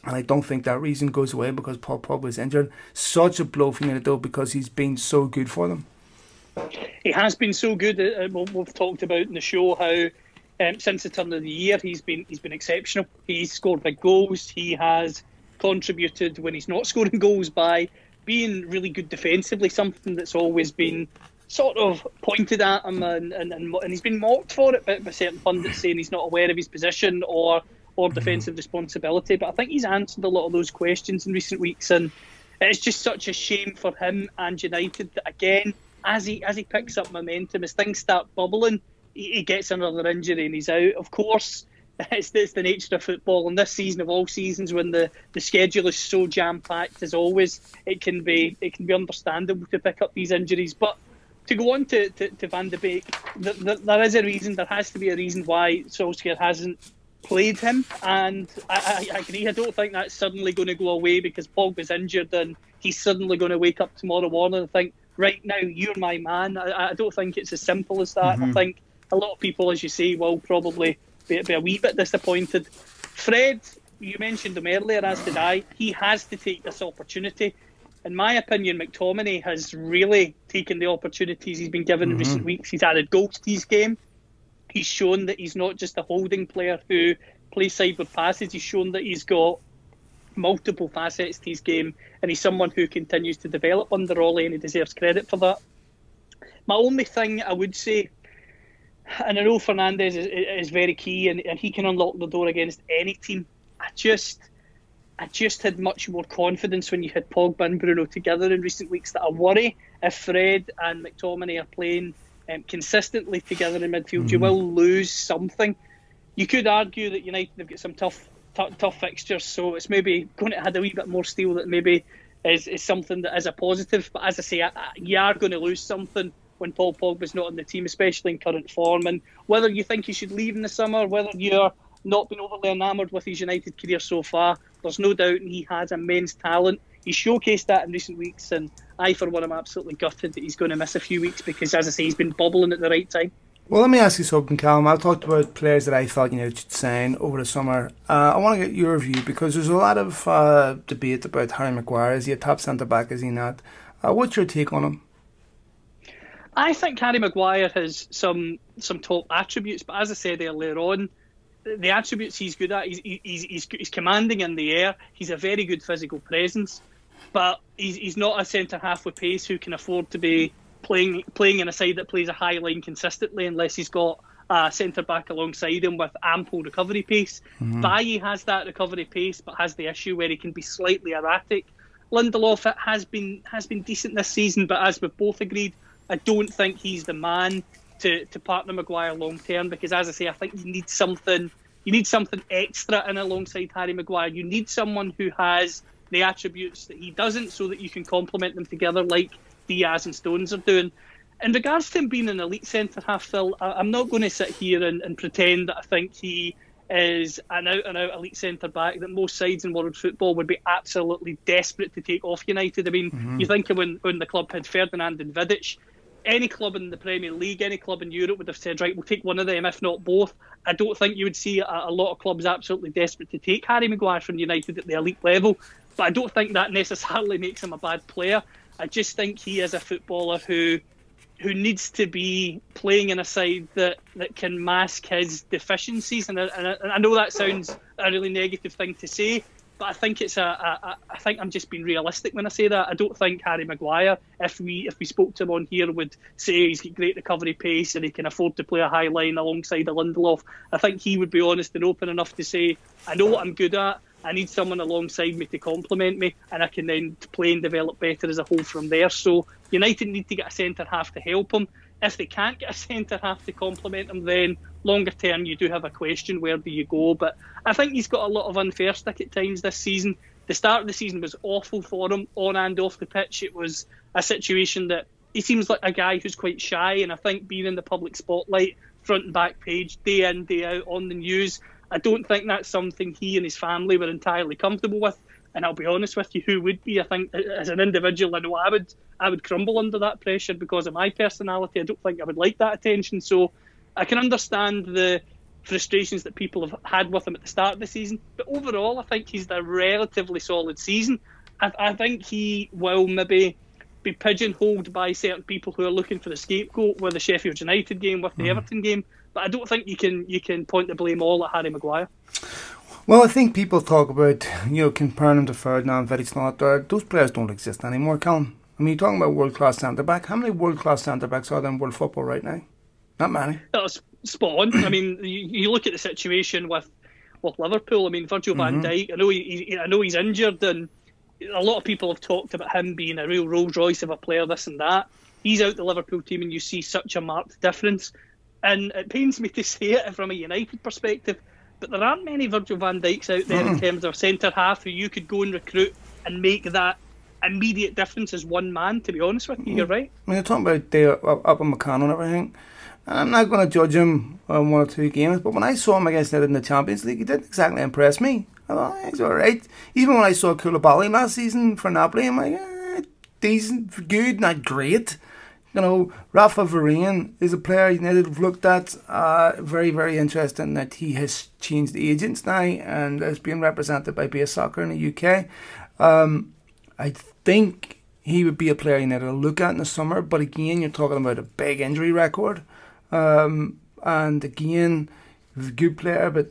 And I don't think that reason goes away because Paul Pogba is injured. Such a blow for United though because he's been so good for them. He has been so good. Uh, we've talked about in the show how um, since the turn of the year, he's been he's been exceptional. He's scored big goals. He has contributed when he's not scoring goals by being really good defensively. Something that's always been sort of pointed at him, and, and, and, and he's been mocked for it by, by certain pundits saying he's not aware of his position or or defensive responsibility. But I think he's answered a lot of those questions in recent weeks, and it's just such a shame for him and United that again, as he as he picks up momentum, as things start bubbling he gets another injury and he's out. Of course, it's, it's the nature of football. And this season of all seasons, when the, the schedule is so jam packed as always, it can be it can be understandable to pick up these injuries. But to go on to, to, to Van de Beek, the, the, there is a reason. There has to be a reason why Solskjaer hasn't played him. And I, I, I agree. I don't think that's suddenly going to go away because Pogba's injured and he's suddenly going to wake up tomorrow morning and think, right now, you're my man. I, I don't think it's as simple as that. Mm-hmm. I think a lot of people, as you say, will probably be, be a wee bit disappointed. Fred, you mentioned him earlier, as did I. He has to take this opportunity. In my opinion, McTominay has really taken the opportunities he's been given mm-hmm. in recent weeks. He's added goals to his game. He's shown that he's not just a holding player who plays sideward passes. He's shown that he's got multiple facets to his game, and he's someone who continues to develop under Ole, and he deserves credit for that. My only thing I would say and I know Fernandes is, is very key, and, and he can unlock the door against any team. I just, I just had much more confidence when you had Pogba and Bruno together in recent weeks. That I worry if Fred and McTominay are playing um, consistently together in midfield, mm-hmm. you will lose something. You could argue that United have got some tough, t- tough fixtures, so it's maybe going to add a wee bit more steel that maybe is, is something that is a positive. But as I say, I, I, you are going to lose something when Paul Pogba's not in the team, especially in current form. And whether you think he should leave in the summer, whether you're not been overly enamoured with his United career so far, there's no doubt he has immense talent. He showcased that in recent weeks, and I, for one, am absolutely gutted that he's going to miss a few weeks because, as I say, he's been bubbling at the right time. Well, let me ask you something, Callum. I talked about players that I thought you know should sign over the summer. Uh, I want to get your view because there's a lot of uh, debate about Harry Maguire. Is he a top centre back? Is he not? Uh, what's your take on him? I think Harry Maguire has some some top attributes, but as I said earlier on, the attributes he's good at, he's, he's, he's, he's commanding in the air. He's a very good physical presence, but he's, he's not a centre half with pace who can afford to be playing playing in a side that plays a high line consistently unless he's got a centre back alongside him with ample recovery pace. mm has that recovery pace, but has the issue where he can be slightly erratic. Lindelof has been has been decent this season, but as we've both agreed, I don't think he's the man to, to partner Maguire long term because, as I say, I think you need something. You need something extra in alongside Harry Maguire. You need someone who has the attributes that he doesn't, so that you can complement them together, like Dias and Stones are doing. In regards to him being an elite centre half, Phil, I'm not going to sit here and, and pretend that I think he is an out and out elite centre back that most sides in world football would be absolutely desperate to take off United. I mean, mm-hmm. you think of when, when the club had Ferdinand and Vidic, any club in the Premier League, any club in Europe would have said, right, we'll take one of them, if not both. I don't think you would see a, a lot of clubs absolutely desperate to take Harry Maguire from United at the elite level. But I don't think that necessarily makes him a bad player. I just think he is a footballer who who needs to be playing in a side that, that can mask his deficiencies. And I, and I know that sounds a really negative thing to say, but I think it's a, a, a. I think I'm just being realistic when I say that. I don't think Harry Maguire, if we if we spoke to him on here, would say he's got great recovery pace and he can afford to play a high line alongside a Lindelof. I think he would be honest and open enough to say, I know what I'm good at. I need someone alongside me to complement me, and I can then play and develop better as a whole from there. So United need to get a centre half to help him. If they can't get a centre half to complement him, then longer term you do have a question where do you go? But I think he's got a lot of unfair stick at times this season. The start of the season was awful for him on and off the pitch. It was a situation that he seems like a guy who's quite shy, and I think being in the public spotlight, front and back page, day in day out on the news, I don't think that's something he and his family were entirely comfortable with. And I'll be honest with you, who would be? I think as an individual, I know I would I would crumble under that pressure because of my personality. I don't think I would like that attention. So I can understand the frustrations that people have had with him at the start of the season. But overall, I think he's had a relatively solid season. I, I think he will maybe be pigeonholed by certain people who are looking for the scapegoat with the Sheffield United game, with the mm. Everton game. But I don't think you can you can point the blame all at Harry Maguire. Well, I think people talk about you know comparing him to Ferdinand, Vidic. Those players don't exist anymore, Callum. I mean, you're talking about world class centre back. How many world class centre backs are there in world football right now? Not many. That's spot on. I mean, you, you, look at the situation with with Liverpool. I mean, Virgil mm-hmm. van Dijk. I know he, he, I know he's injured, and a lot of people have talked about him being a real Rolls Royce of a player, this and that. He's out the Liverpool team, and you see such a marked difference. And it pains me to say it from a United perspective, but there aren't many Virgil van Dijks out there mm. in terms of centre half who you could go and recruit and make that immediate difference as one man. To be honest with you, you're right. When you're talking about Dale up in McCann and everything, I'm not going to judge him on one or two games, but when I saw him against United in the Champions League, he didn't exactly impress me. I thought he's all right. Even when I saw Koulibaly last season for Napoli, I'm like, eh, decent, good, not great. You know, Rafa Varane is a player United have looked at. Uh, very, very interesting that he has changed agents now and is being represented by BS Soccer in the UK. Um, I think he would be a player United will look at in the summer, but again, you're talking about a big injury record. Um, and again, he's a good player, but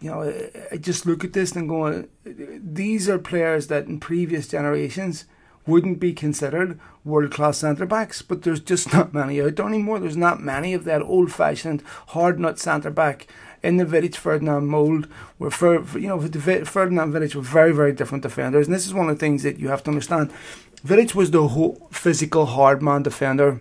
you know, I just look at this and go, these are players that in previous generations wouldn't be considered world class centre backs, but there's just not many out there anymore. There's not many of that old fashioned hard nut centre back in the Vidic Ferdinand mould. Where for, you know the Ferdinand Vidic were very very different defenders, and this is one of the things that you have to understand. Vidic was the whole physical hard man defender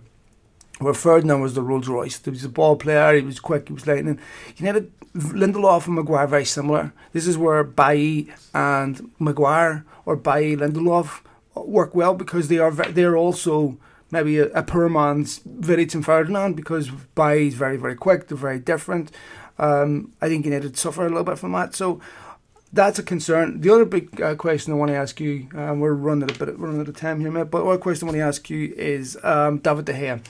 where Ferdinand was the Rolls Royce. He was a ball player, he was quick, he was lightning. You had Lindelof and Maguire very similar. This is where Bailly and Maguire or Bailly Lindelof work well because they are they're also maybe a, a poor man's Vidic and Ferdinand because Bailly's very very quick. They're very different. Um, I think United suffer a little bit from that. So that's a concern. The other big uh, question I want to ask you, um, we're running a bit running out of time here, mate. But one question I want to ask you is um, David De Gea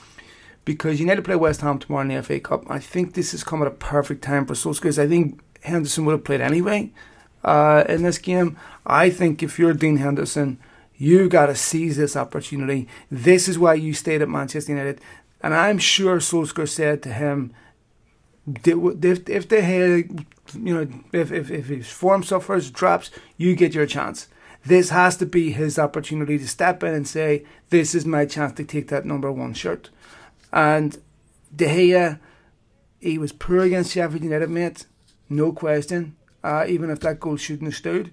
because United play West Ham tomorrow in the FA Cup. I think this has come at a perfect time for Solskjaer. I think Henderson would have played anyway uh, in this game. I think if you're Dean Henderson, you got to seize this opportunity. This is why you stayed at Manchester United. And I'm sure Solskjaer said to him, if, if they had, you know, if, if, if his form suffers, drops, you get your chance. This has to be his opportunity to step in and say, this is my chance to take that number one shirt. And De Gea, he was poor against Sheffield United, mate. No question. Uh, even if that goal shouldn't have stood.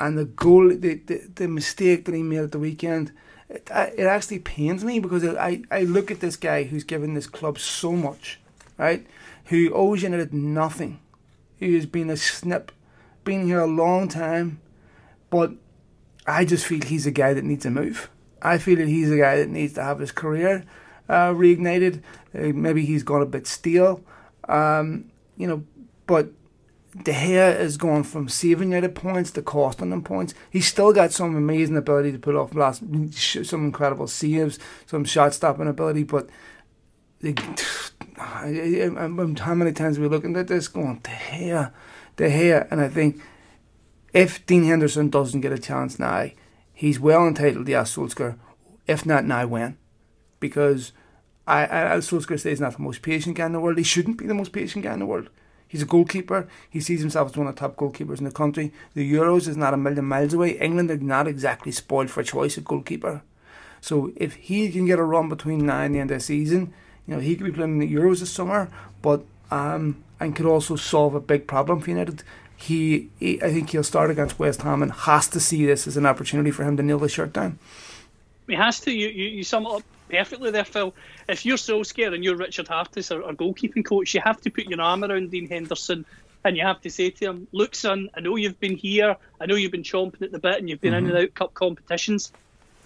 And the goal, the, the, the mistake that he made at the weekend, it, it actually pains me because I, I look at this guy who's given this club so much, right? Who owes United nothing. Who has been a snip, been here a long time. But I just feel he's a guy that needs a move. I feel that he's a guy that needs to have his career uh, reignited. Uh, maybe he's gone a bit stale, um, you know. But De Gea is going from saving United points to costing them points. He's still got some amazing ability to put off last, some incredible saves, some shot stopping ability. But how many times we looking at this going De Gea, De Gea, and I think if Dean Henderson doesn't get a chance now, he's well entitled to ask Solskjaer. If not now, when? because I, I, was going he's not the most patient guy in the world. He shouldn't be the most patient guy in the world. He's a goalkeeper. He sees himself as one of the top goalkeepers in the country. The Euros is not a million miles away. England are not exactly spoiled for choice at goalkeeper. So if he can get a run between now and the end of the season, you know, he could be playing in the Euros this summer, but um, and could also solve a big problem for United. He, he, I think he'll start against West Ham and has to see this as an opportunity for him to nail the shirt down. He has to. You, you, you sum it up perfectly there, Phil. If you're Solskjaer and you're Richard Hartis, our, our goalkeeping coach, you have to put your arm around Dean Henderson and you have to say to him, "Look, son, I know you've been here. I know you've been chomping at the bit, and you've been mm-hmm. in and out cup competitions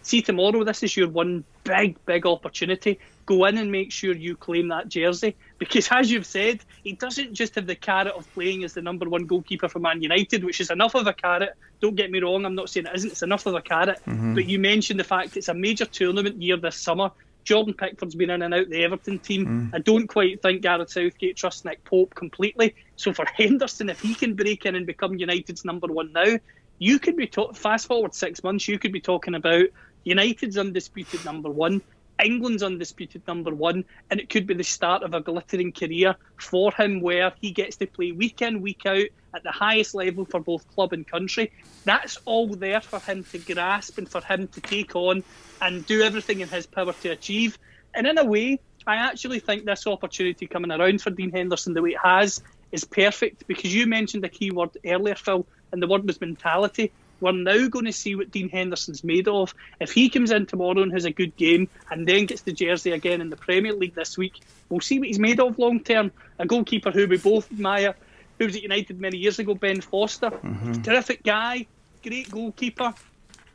see tomorrow, this is your one big, big opportunity. Go in and make sure you claim that jersey. Because as you've said, he doesn't just have the carrot of playing as the number one goalkeeper for Man United, which is enough of a carrot. Don't get me wrong, I'm not saying it isn't, it's enough of a carrot. Mm-hmm. But you mentioned the fact it's a major tournament year this summer. Jordan Pickford's been in and out the Everton team. Mm. I don't quite think Gareth Southgate trusts Nick Pope completely. So for Henderson, if he can break in and become United's number one now, you could be to- fast forward six months. You could be talking about United's undisputed number one. England's undisputed number one, and it could be the start of a glittering career for him where he gets to play week in, week out at the highest level for both club and country. That's all there for him to grasp and for him to take on and do everything in his power to achieve. And in a way, I actually think this opportunity coming around for Dean Henderson the way it has is perfect because you mentioned a key word earlier, Phil, and the word was mentality. We're now going to see what Dean Henderson's made of. If he comes in tomorrow and has a good game and then gets the jersey again in the Premier League this week, we'll see what he's made of long term. A goalkeeper who we both admire, who was at United many years ago, Ben Foster. Mm-hmm. Terrific guy, great goalkeeper,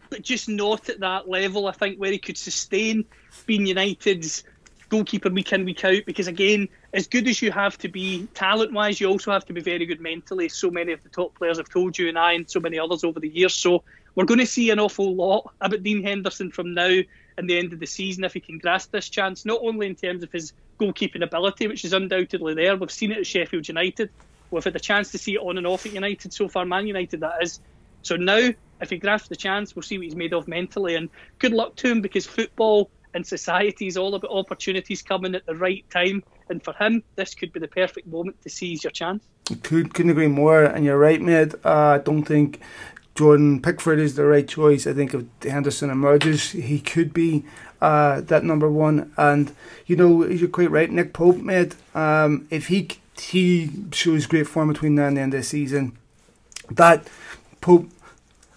but just not at that level, I think, where he could sustain being United's goalkeeper week in, week out. Because again, as good as you have to be talent wise, you also have to be very good mentally. So many of the top players have told you, and I, and so many others over the years. So we're going to see an awful lot about Dean Henderson from now and the end of the season if he can grasp this chance, not only in terms of his goalkeeping ability, which is undoubtedly there. We've seen it at Sheffield United. We've had the chance to see it on and off at United so far, Man United, that is. So now, if he grasps the chance, we'll see what he's made of mentally. And good luck to him because football and society is all about opportunities coming at the right time. And for him, this could be the perfect moment to seize your chance. Could, couldn't agree more. And you're right, mate. Uh, I don't think Jordan Pickford is the right choice. I think if Henderson emerges, he could be uh, that number one. And, you know, you're quite right. Nick Pope, mate, um, if he he shows great form between now and the end of the season, that Pope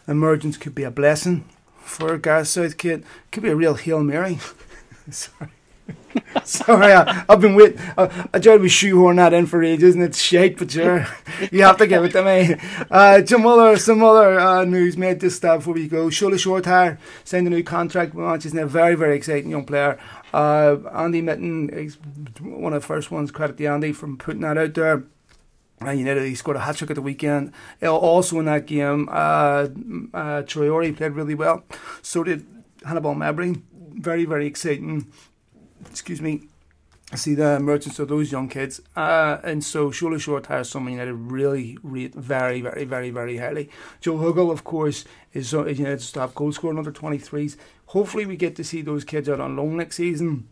emergence could be a blessing for Gareth Southgate. Could be a real Hail Mary. Sorry. Sorry, I, have been waiting. I, I tried to shoehorn that in for ages, and it's shite, but sure, you have to give it to me. Uh, some other, some other uh, news made this stuff before we go. Shola Shoretire signed a new contract with Manchester very, very exciting young player. Uh, Andy Mitten is one of the first ones. Credit to Andy from putting that out there. And you know, he scored a hat trick at the weekend. Also in that game, uh, uh, played really well. So did Hannibal Mejbri. Very, very exciting. Excuse me. I see the emergence of those young kids, uh, and so Shola Shoretire is someone United really rate very, very, very, very highly. Joe Hugill, of course, is, is United's top goal scorer under 23s. Hopefully, we get to see those kids out on loan next season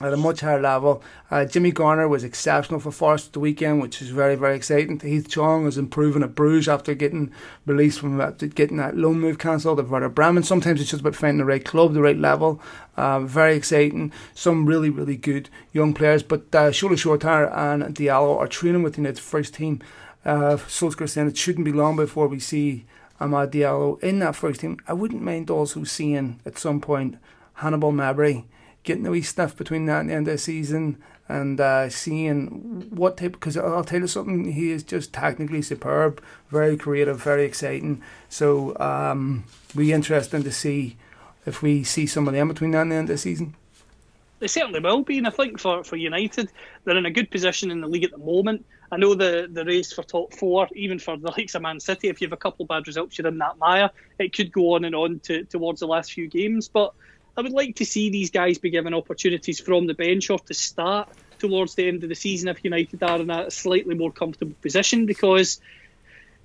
at a much higher level. Uh, Jimmy Garner was exceptional for Forest the weekend, which is very, very exciting. Tahith Chong is improving at Bruges after getting released from that, getting that loan move cancelled at Werder Bremen. Sometimes it's just about finding the right club, the right level. Uh, very exciting. Some really, really good young players. But uh, Shola Shoretire and Diallo are training with United's first team. Uh, Solskjaer saying it shouldn't be long before we see Amad Diallo in that first team. I wouldn't mind also seeing at some point Hannibal Mejbri getting the wee stuff between that and the end of the season and uh, seeing what type. Because I'll tell you something, he is just technically superb, very creative, very exciting. So um, be interesting to see if we see some of them between now and the end of the season. They certainly will be, and I think for, for United, they're in a good position in the league at the moment. I know the, the race for top four, even for the likes of Man City, if you have a couple of bad results, you're in that mire. It could go on and on to, towards the last few games, but I would like to see these guys be given opportunities from the bench or to start towards the end of the season if United are in a slightly more comfortable position because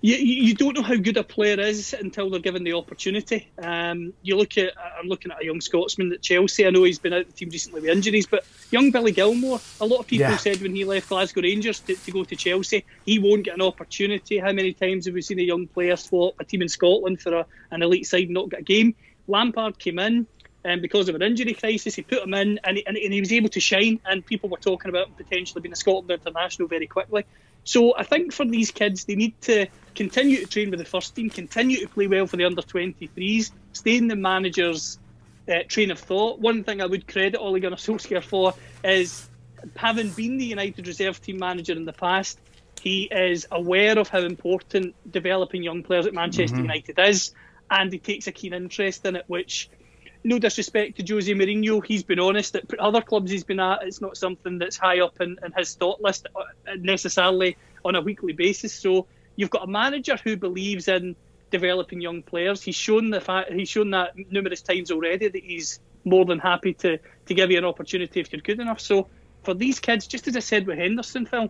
you, you don't know how good a player is until they're given the opportunity. Um, you look at I'm looking at a young Scotsman at Chelsea. I know he's been out of the team recently with injuries, but young Billy Gilmour. A lot of people yeah. said when he left Glasgow Rangers to, to, go to Chelsea, he won't get an opportunity. How many times have we seen a young player swap a team in Scotland for a, an elite side and not get a game? Lampard came in. And because of an injury crisis, he put him in and he, and he was able to shine. And people were talking about him potentially being a Scotland international very quickly. So I think for these kids, they need to continue to train with the first team, continue to play well for the under 23s, stay in the manager's uh, train of thought. One thing I would credit Ole Gunnar Solskjaer for is having been the United reserve team manager in the past, he is aware of how important developing young players at Manchester mm-hmm. United is, and he takes a keen interest in it, which no disrespect to Jose Mourinho, he's been honest. At other clubs he's been at, it's not something that's high up in, in his thought list uh, necessarily on a weekly basis. So you've got a manager who believes in developing young players. He's shown the fact he's shown that numerous times already that he's more than happy to to give you an opportunity if you're good enough. So for these kids, just as I said with Henderson, Phil,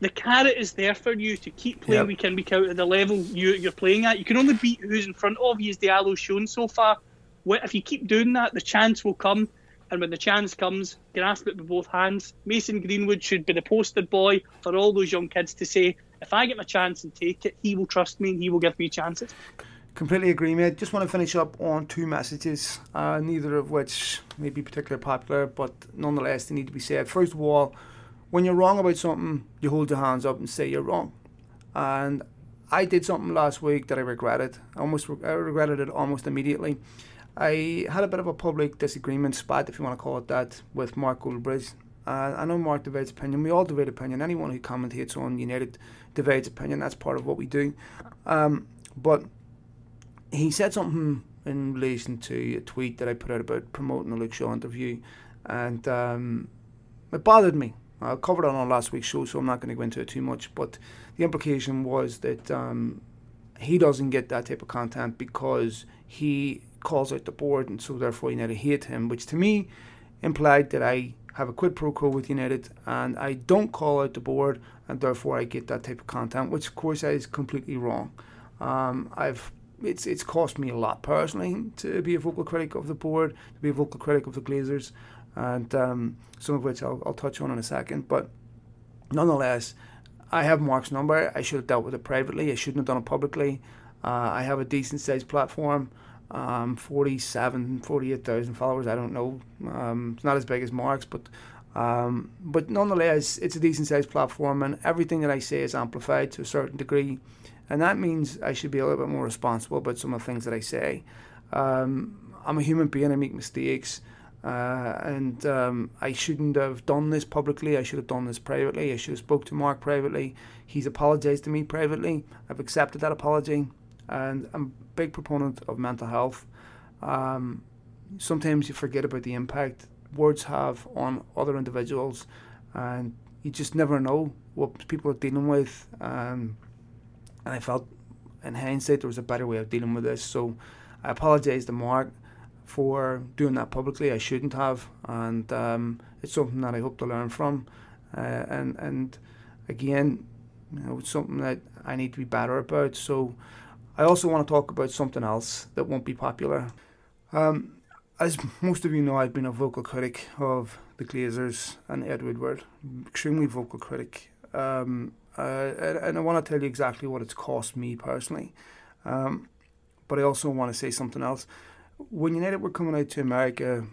the carrot is there for you to keep playing yep. week in week out at the level you, are playing at. You can only beat who's in front of you, as Diallo's shown so far if you keep doing that, the chance will come. And when the chance comes, grasp it with both hands. Mason Greenwood should be the poster boy for all those young kids to say, if I get my chance and take it, he will trust me and he will give me chances. Completely agree, mate. Just want to finish up on two messages, uh, neither of which may be particularly popular, but nonetheless they need to be said. First of all, when you're wrong about something, you hold your hands up and say you're wrong. And I did something last week that I regretted. I almost I regretted it almost immediately. I had a bit of a public disagreement spat, if you want to call it that, with Mark Goldbridge. Uh, I know Mark divides opinion. We all divide opinion. Anyone who commentates on United divides opinion. That's part of what we do. Um, but he said something in relation to a tweet that I put out about promoting the Luke Shaw interview, and um, it bothered me. I covered it on last week's show, so I'm not going to go into it too much. But the implication was that um, he doesn't get that type of content because he calls out the board, and so therefore United hate him, which to me implied that I have a quid pro quo with United and I don't call out the board, and therefore I get that type of content, which of course is completely wrong. Um, I've it's it's cost me a lot personally to be a vocal critic of the board, to be a vocal critic of the Glazers, and um, some of which I'll, I'll touch on in a second. But nonetheless, I have Mark's number. I should have dealt with it privately. I shouldn't have done it publicly. Uh, I have a decent sized platform um, 47, 48,000 followers. I don't know. Um, it's not as big as Mark's, but um, but nonetheless, it's a decent sized platform, and everything that I say is amplified to a certain degree, and that means I should be a little bit more responsible about some of the things that I say. Um, I'm a human being. I make mistakes. Uh, and um, I shouldn't have done this publicly. I should have done this privately. I should have spoke to Mark privately. He's apologised to me privately. I've accepted that apology and I'm a big proponent of mental health. Um, sometimes you forget about the impact words have on other individuals, and you just never know what people are dealing with. Um, and I felt, in hindsight, there was a better way of dealing with this. So I apologise to Mark for doing that publicly. I shouldn't have, and um, it's something that I hope to learn from. Uh, and and again, you know, it's something that I need to be better about. So I also want to talk about something else that won't be popular. Um, as most of you know, I've been a vocal critic of the Glazers and Ed Woodward, extremely vocal critic. Um, uh, and I want to tell you exactly what it's cost me personally. Um, but I also want to say something else. When United were coming out to America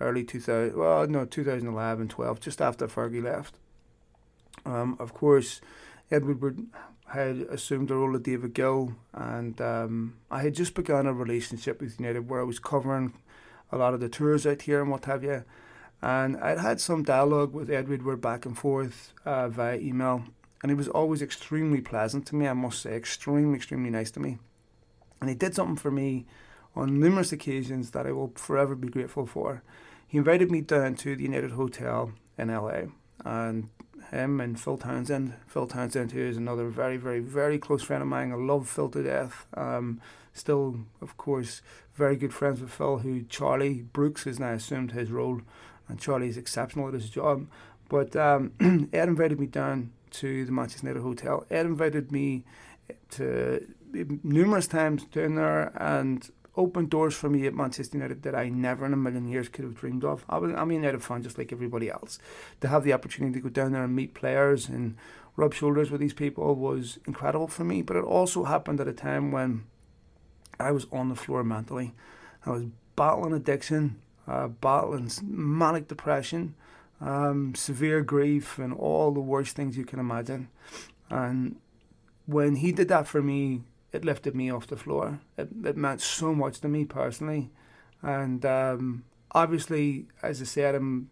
early 2000, well, no, 2011, 12, just after Fergie left, um, of course, Ed Woodward had assumed the role of David Gill, and um, I had just begun a relationship with United where I was covering a lot of the tours out here and what have you. And I'd had some dialogue with Ed Woodward back and forth uh, via email, and he was always extremely pleasant to me, I must say, extremely, extremely nice to me. And he did something for me on numerous occasions that I will forever be grateful for. He invited me down to the United Hotel in LA, and him and Phil Townsend. Phil Townsend, who is another very, very, very close friend of mine. I love Phil to death. Um, still, of course, very good friends with Phil, who Charlie Brooks has now assumed his role, and Charlie is exceptional at his job. But um, Ed invited me down to the Manchester United Hotel. Ed invited me to numerous times down there and opened doors for me at Manchester United that I never in a million years could have dreamed of. I was, I'm a United fan just like everybody else. To have the opportunity to go down there and meet players and rub shoulders with these people was incredible for me. But it also happened at a time when I was on the floor mentally. I was battling addiction, uh, battling manic depression, um, severe grief, and all the worst things you can imagine. And when he did that for me, it lifted me off the floor. It, it meant so much to me personally, and um, obviously, as I said, I'm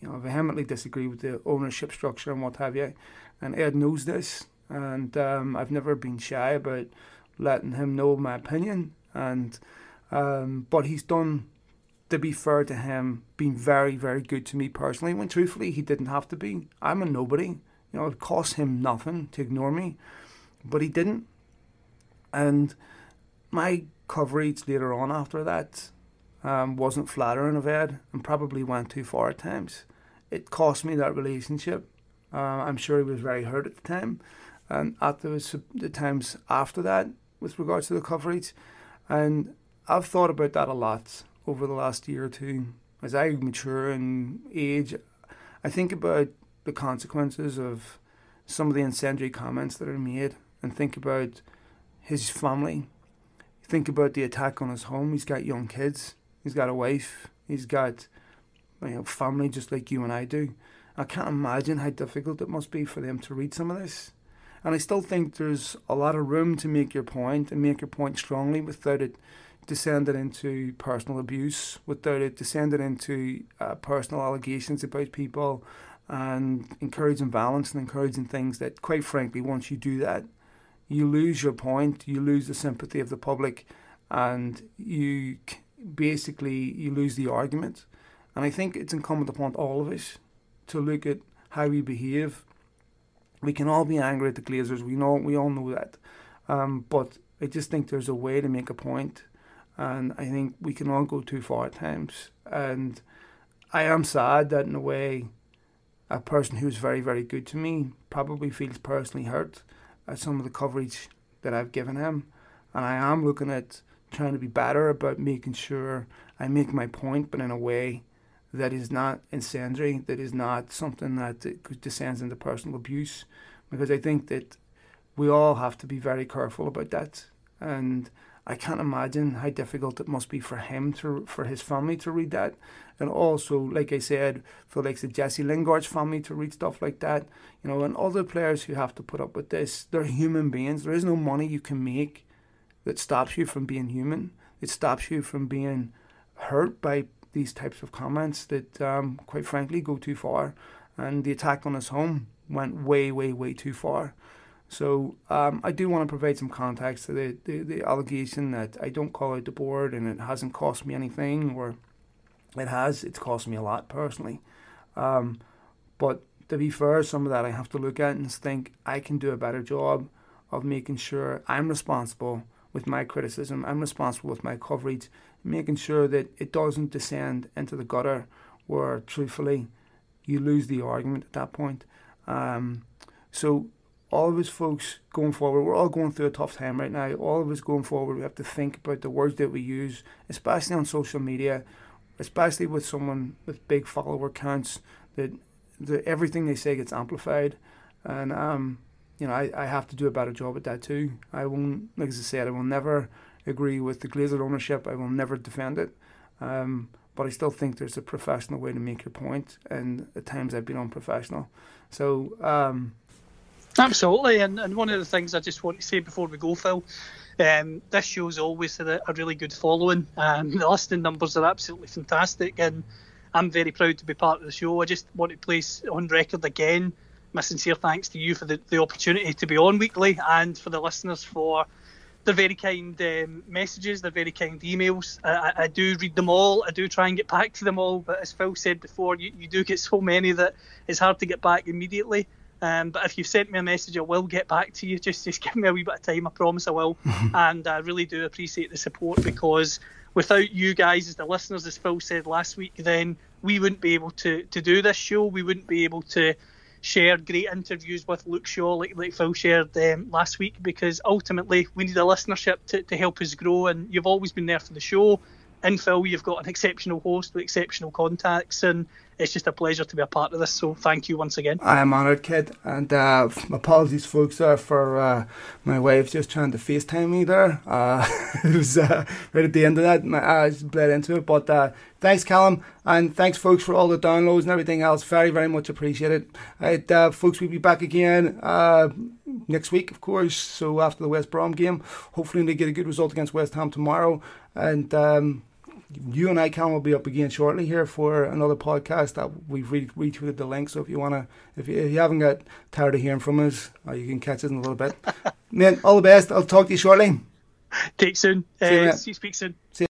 you know vehemently disagree with the ownership structure and what have you, and Ed knows this, and um, I've never been shy about letting him know my opinion, and um, but he's done. To be fair to him, been very, very good to me personally. When truthfully, he didn't have to be. I'm a nobody. You know, it cost him nothing to ignore me, but he didn't and my coverage later on after that um, wasn't flattering of Ed and probably went too far at times. It cost me that relationship. Uh, I'm sure he was very hurt at the time, and at the, the times after that, with regards to the coverage, and I've thought about that a lot over the last year or two. As I mature and age, I think about the consequences of some of the incendiary comments that are made, and think about his family. Think about the attack on his home. He's got young kids. He's got a wife. He's got you know family just like you and I do. I can't imagine how difficult it must be for them to read some of this. And I still think there's a lot of room to make your point and make your point strongly without it descending into personal abuse, without it descending into uh, personal allegations about people and encouraging violence and encouraging things that, quite frankly, once you do that, you lose your point, you lose the sympathy of the public, and you basically you lose the argument. And I think it's incumbent upon all of us to look at how we behave. We can all be angry at the Glazers. We know we all know that, um, but I just think there's a way to make a point, and I think we can all go too far at times. And I am sad that in a way, a person who's very very good to me probably feels personally hurt at some of the coverage that I've given him, and I am looking at trying to be better about making sure I make my point, but in a way that is not incendiary, that is not something that descends into personal abuse, because I think that we all have to be very careful about that, and I can't imagine how difficult it must be for him to, for his family to read that, and also, like I said, for like the Jesse Lingard's family to read stuff like that, you know, and other players who have to put up with this. They're human beings. There is no money you can make that stops you from being human. It stops you from being hurt by these types of comments that, um, quite frankly, go too far. And the attack on his home went way, way, way too far. So um, I do want to provide some context to the, the, the, allegation that I don't call out the board and it hasn't cost me anything, or it has. It's cost me a lot personally. Um, but to be fair, some of that I have to look at and think I can do a better job of making sure I'm responsible with my criticism. I'm responsible with my coverage, making sure that it doesn't descend into the gutter where, truthfully, you lose the argument at that point. Um, so all of us folks going forward, we're all going through a tough time right now. All of us going forward, we have to think about the words that we use, especially on social media, especially with someone with big follower counts. That the, everything they say gets amplified, and um, you know I, I have to do a better job at that too. I won't, like I said, I will never agree with the Glazer ownership. I will never defend it. Um, but I still think there's a professional way to make your point, and at times I've been unprofessional. So um, Absolutely, and, and one of the things I just want to say before we go, Phil, um, this show's always had a, a really good following. Um, the listening numbers are absolutely fantastic, and I'm very proud to be part of the show. I just want to place on record again my sincere thanks to you for the, the opportunity to be on weekly, and for the listeners for the very kind um, messages, the very kind emails. I, I, do read them all. I do try and get back to them all, but as Phil said before, you, you do get so many that it's hard to get back immediately. Um, but if you've sent me a message, I will get back to you. Just just give me a wee bit of time. I promise I will. and I really do appreciate the support because without you guys as the listeners, as Phil said last week, then we wouldn't be able to, to do this show. We wouldn't be able to share great interviews with Luke Shaw, like, like Phil shared um, last week, because ultimately we need a listenership to, to help us grow. And you've always been there for the show. In Phil, you've got an exceptional host with exceptional contacts, and it's just a pleasure to be a part of this. So thank you once again. I am honoured, kid, and uh, apologies, folks, uh, for uh, my wife just trying to FaceTime me there. Uh, it was uh, right at the end of that, my eyes bled into it. But uh, thanks, Callum, and thanks, folks, for all the downloads and everything else. Very, very much appreciated. Right, folks, we'll be back again next week, of course. So after the West Brom game, hopefully they get a good result against West Ham tomorrow, and. Um, you and I, Cam, will be up again shortly here for another podcast that we've re- retweeted the link. So if you wanna, if you, if you haven't got tired of hearing from us, uh, you can catch us in a little bit. Man, all the best. I'll talk to you shortly. Take soon. See you, uh, speak soon. See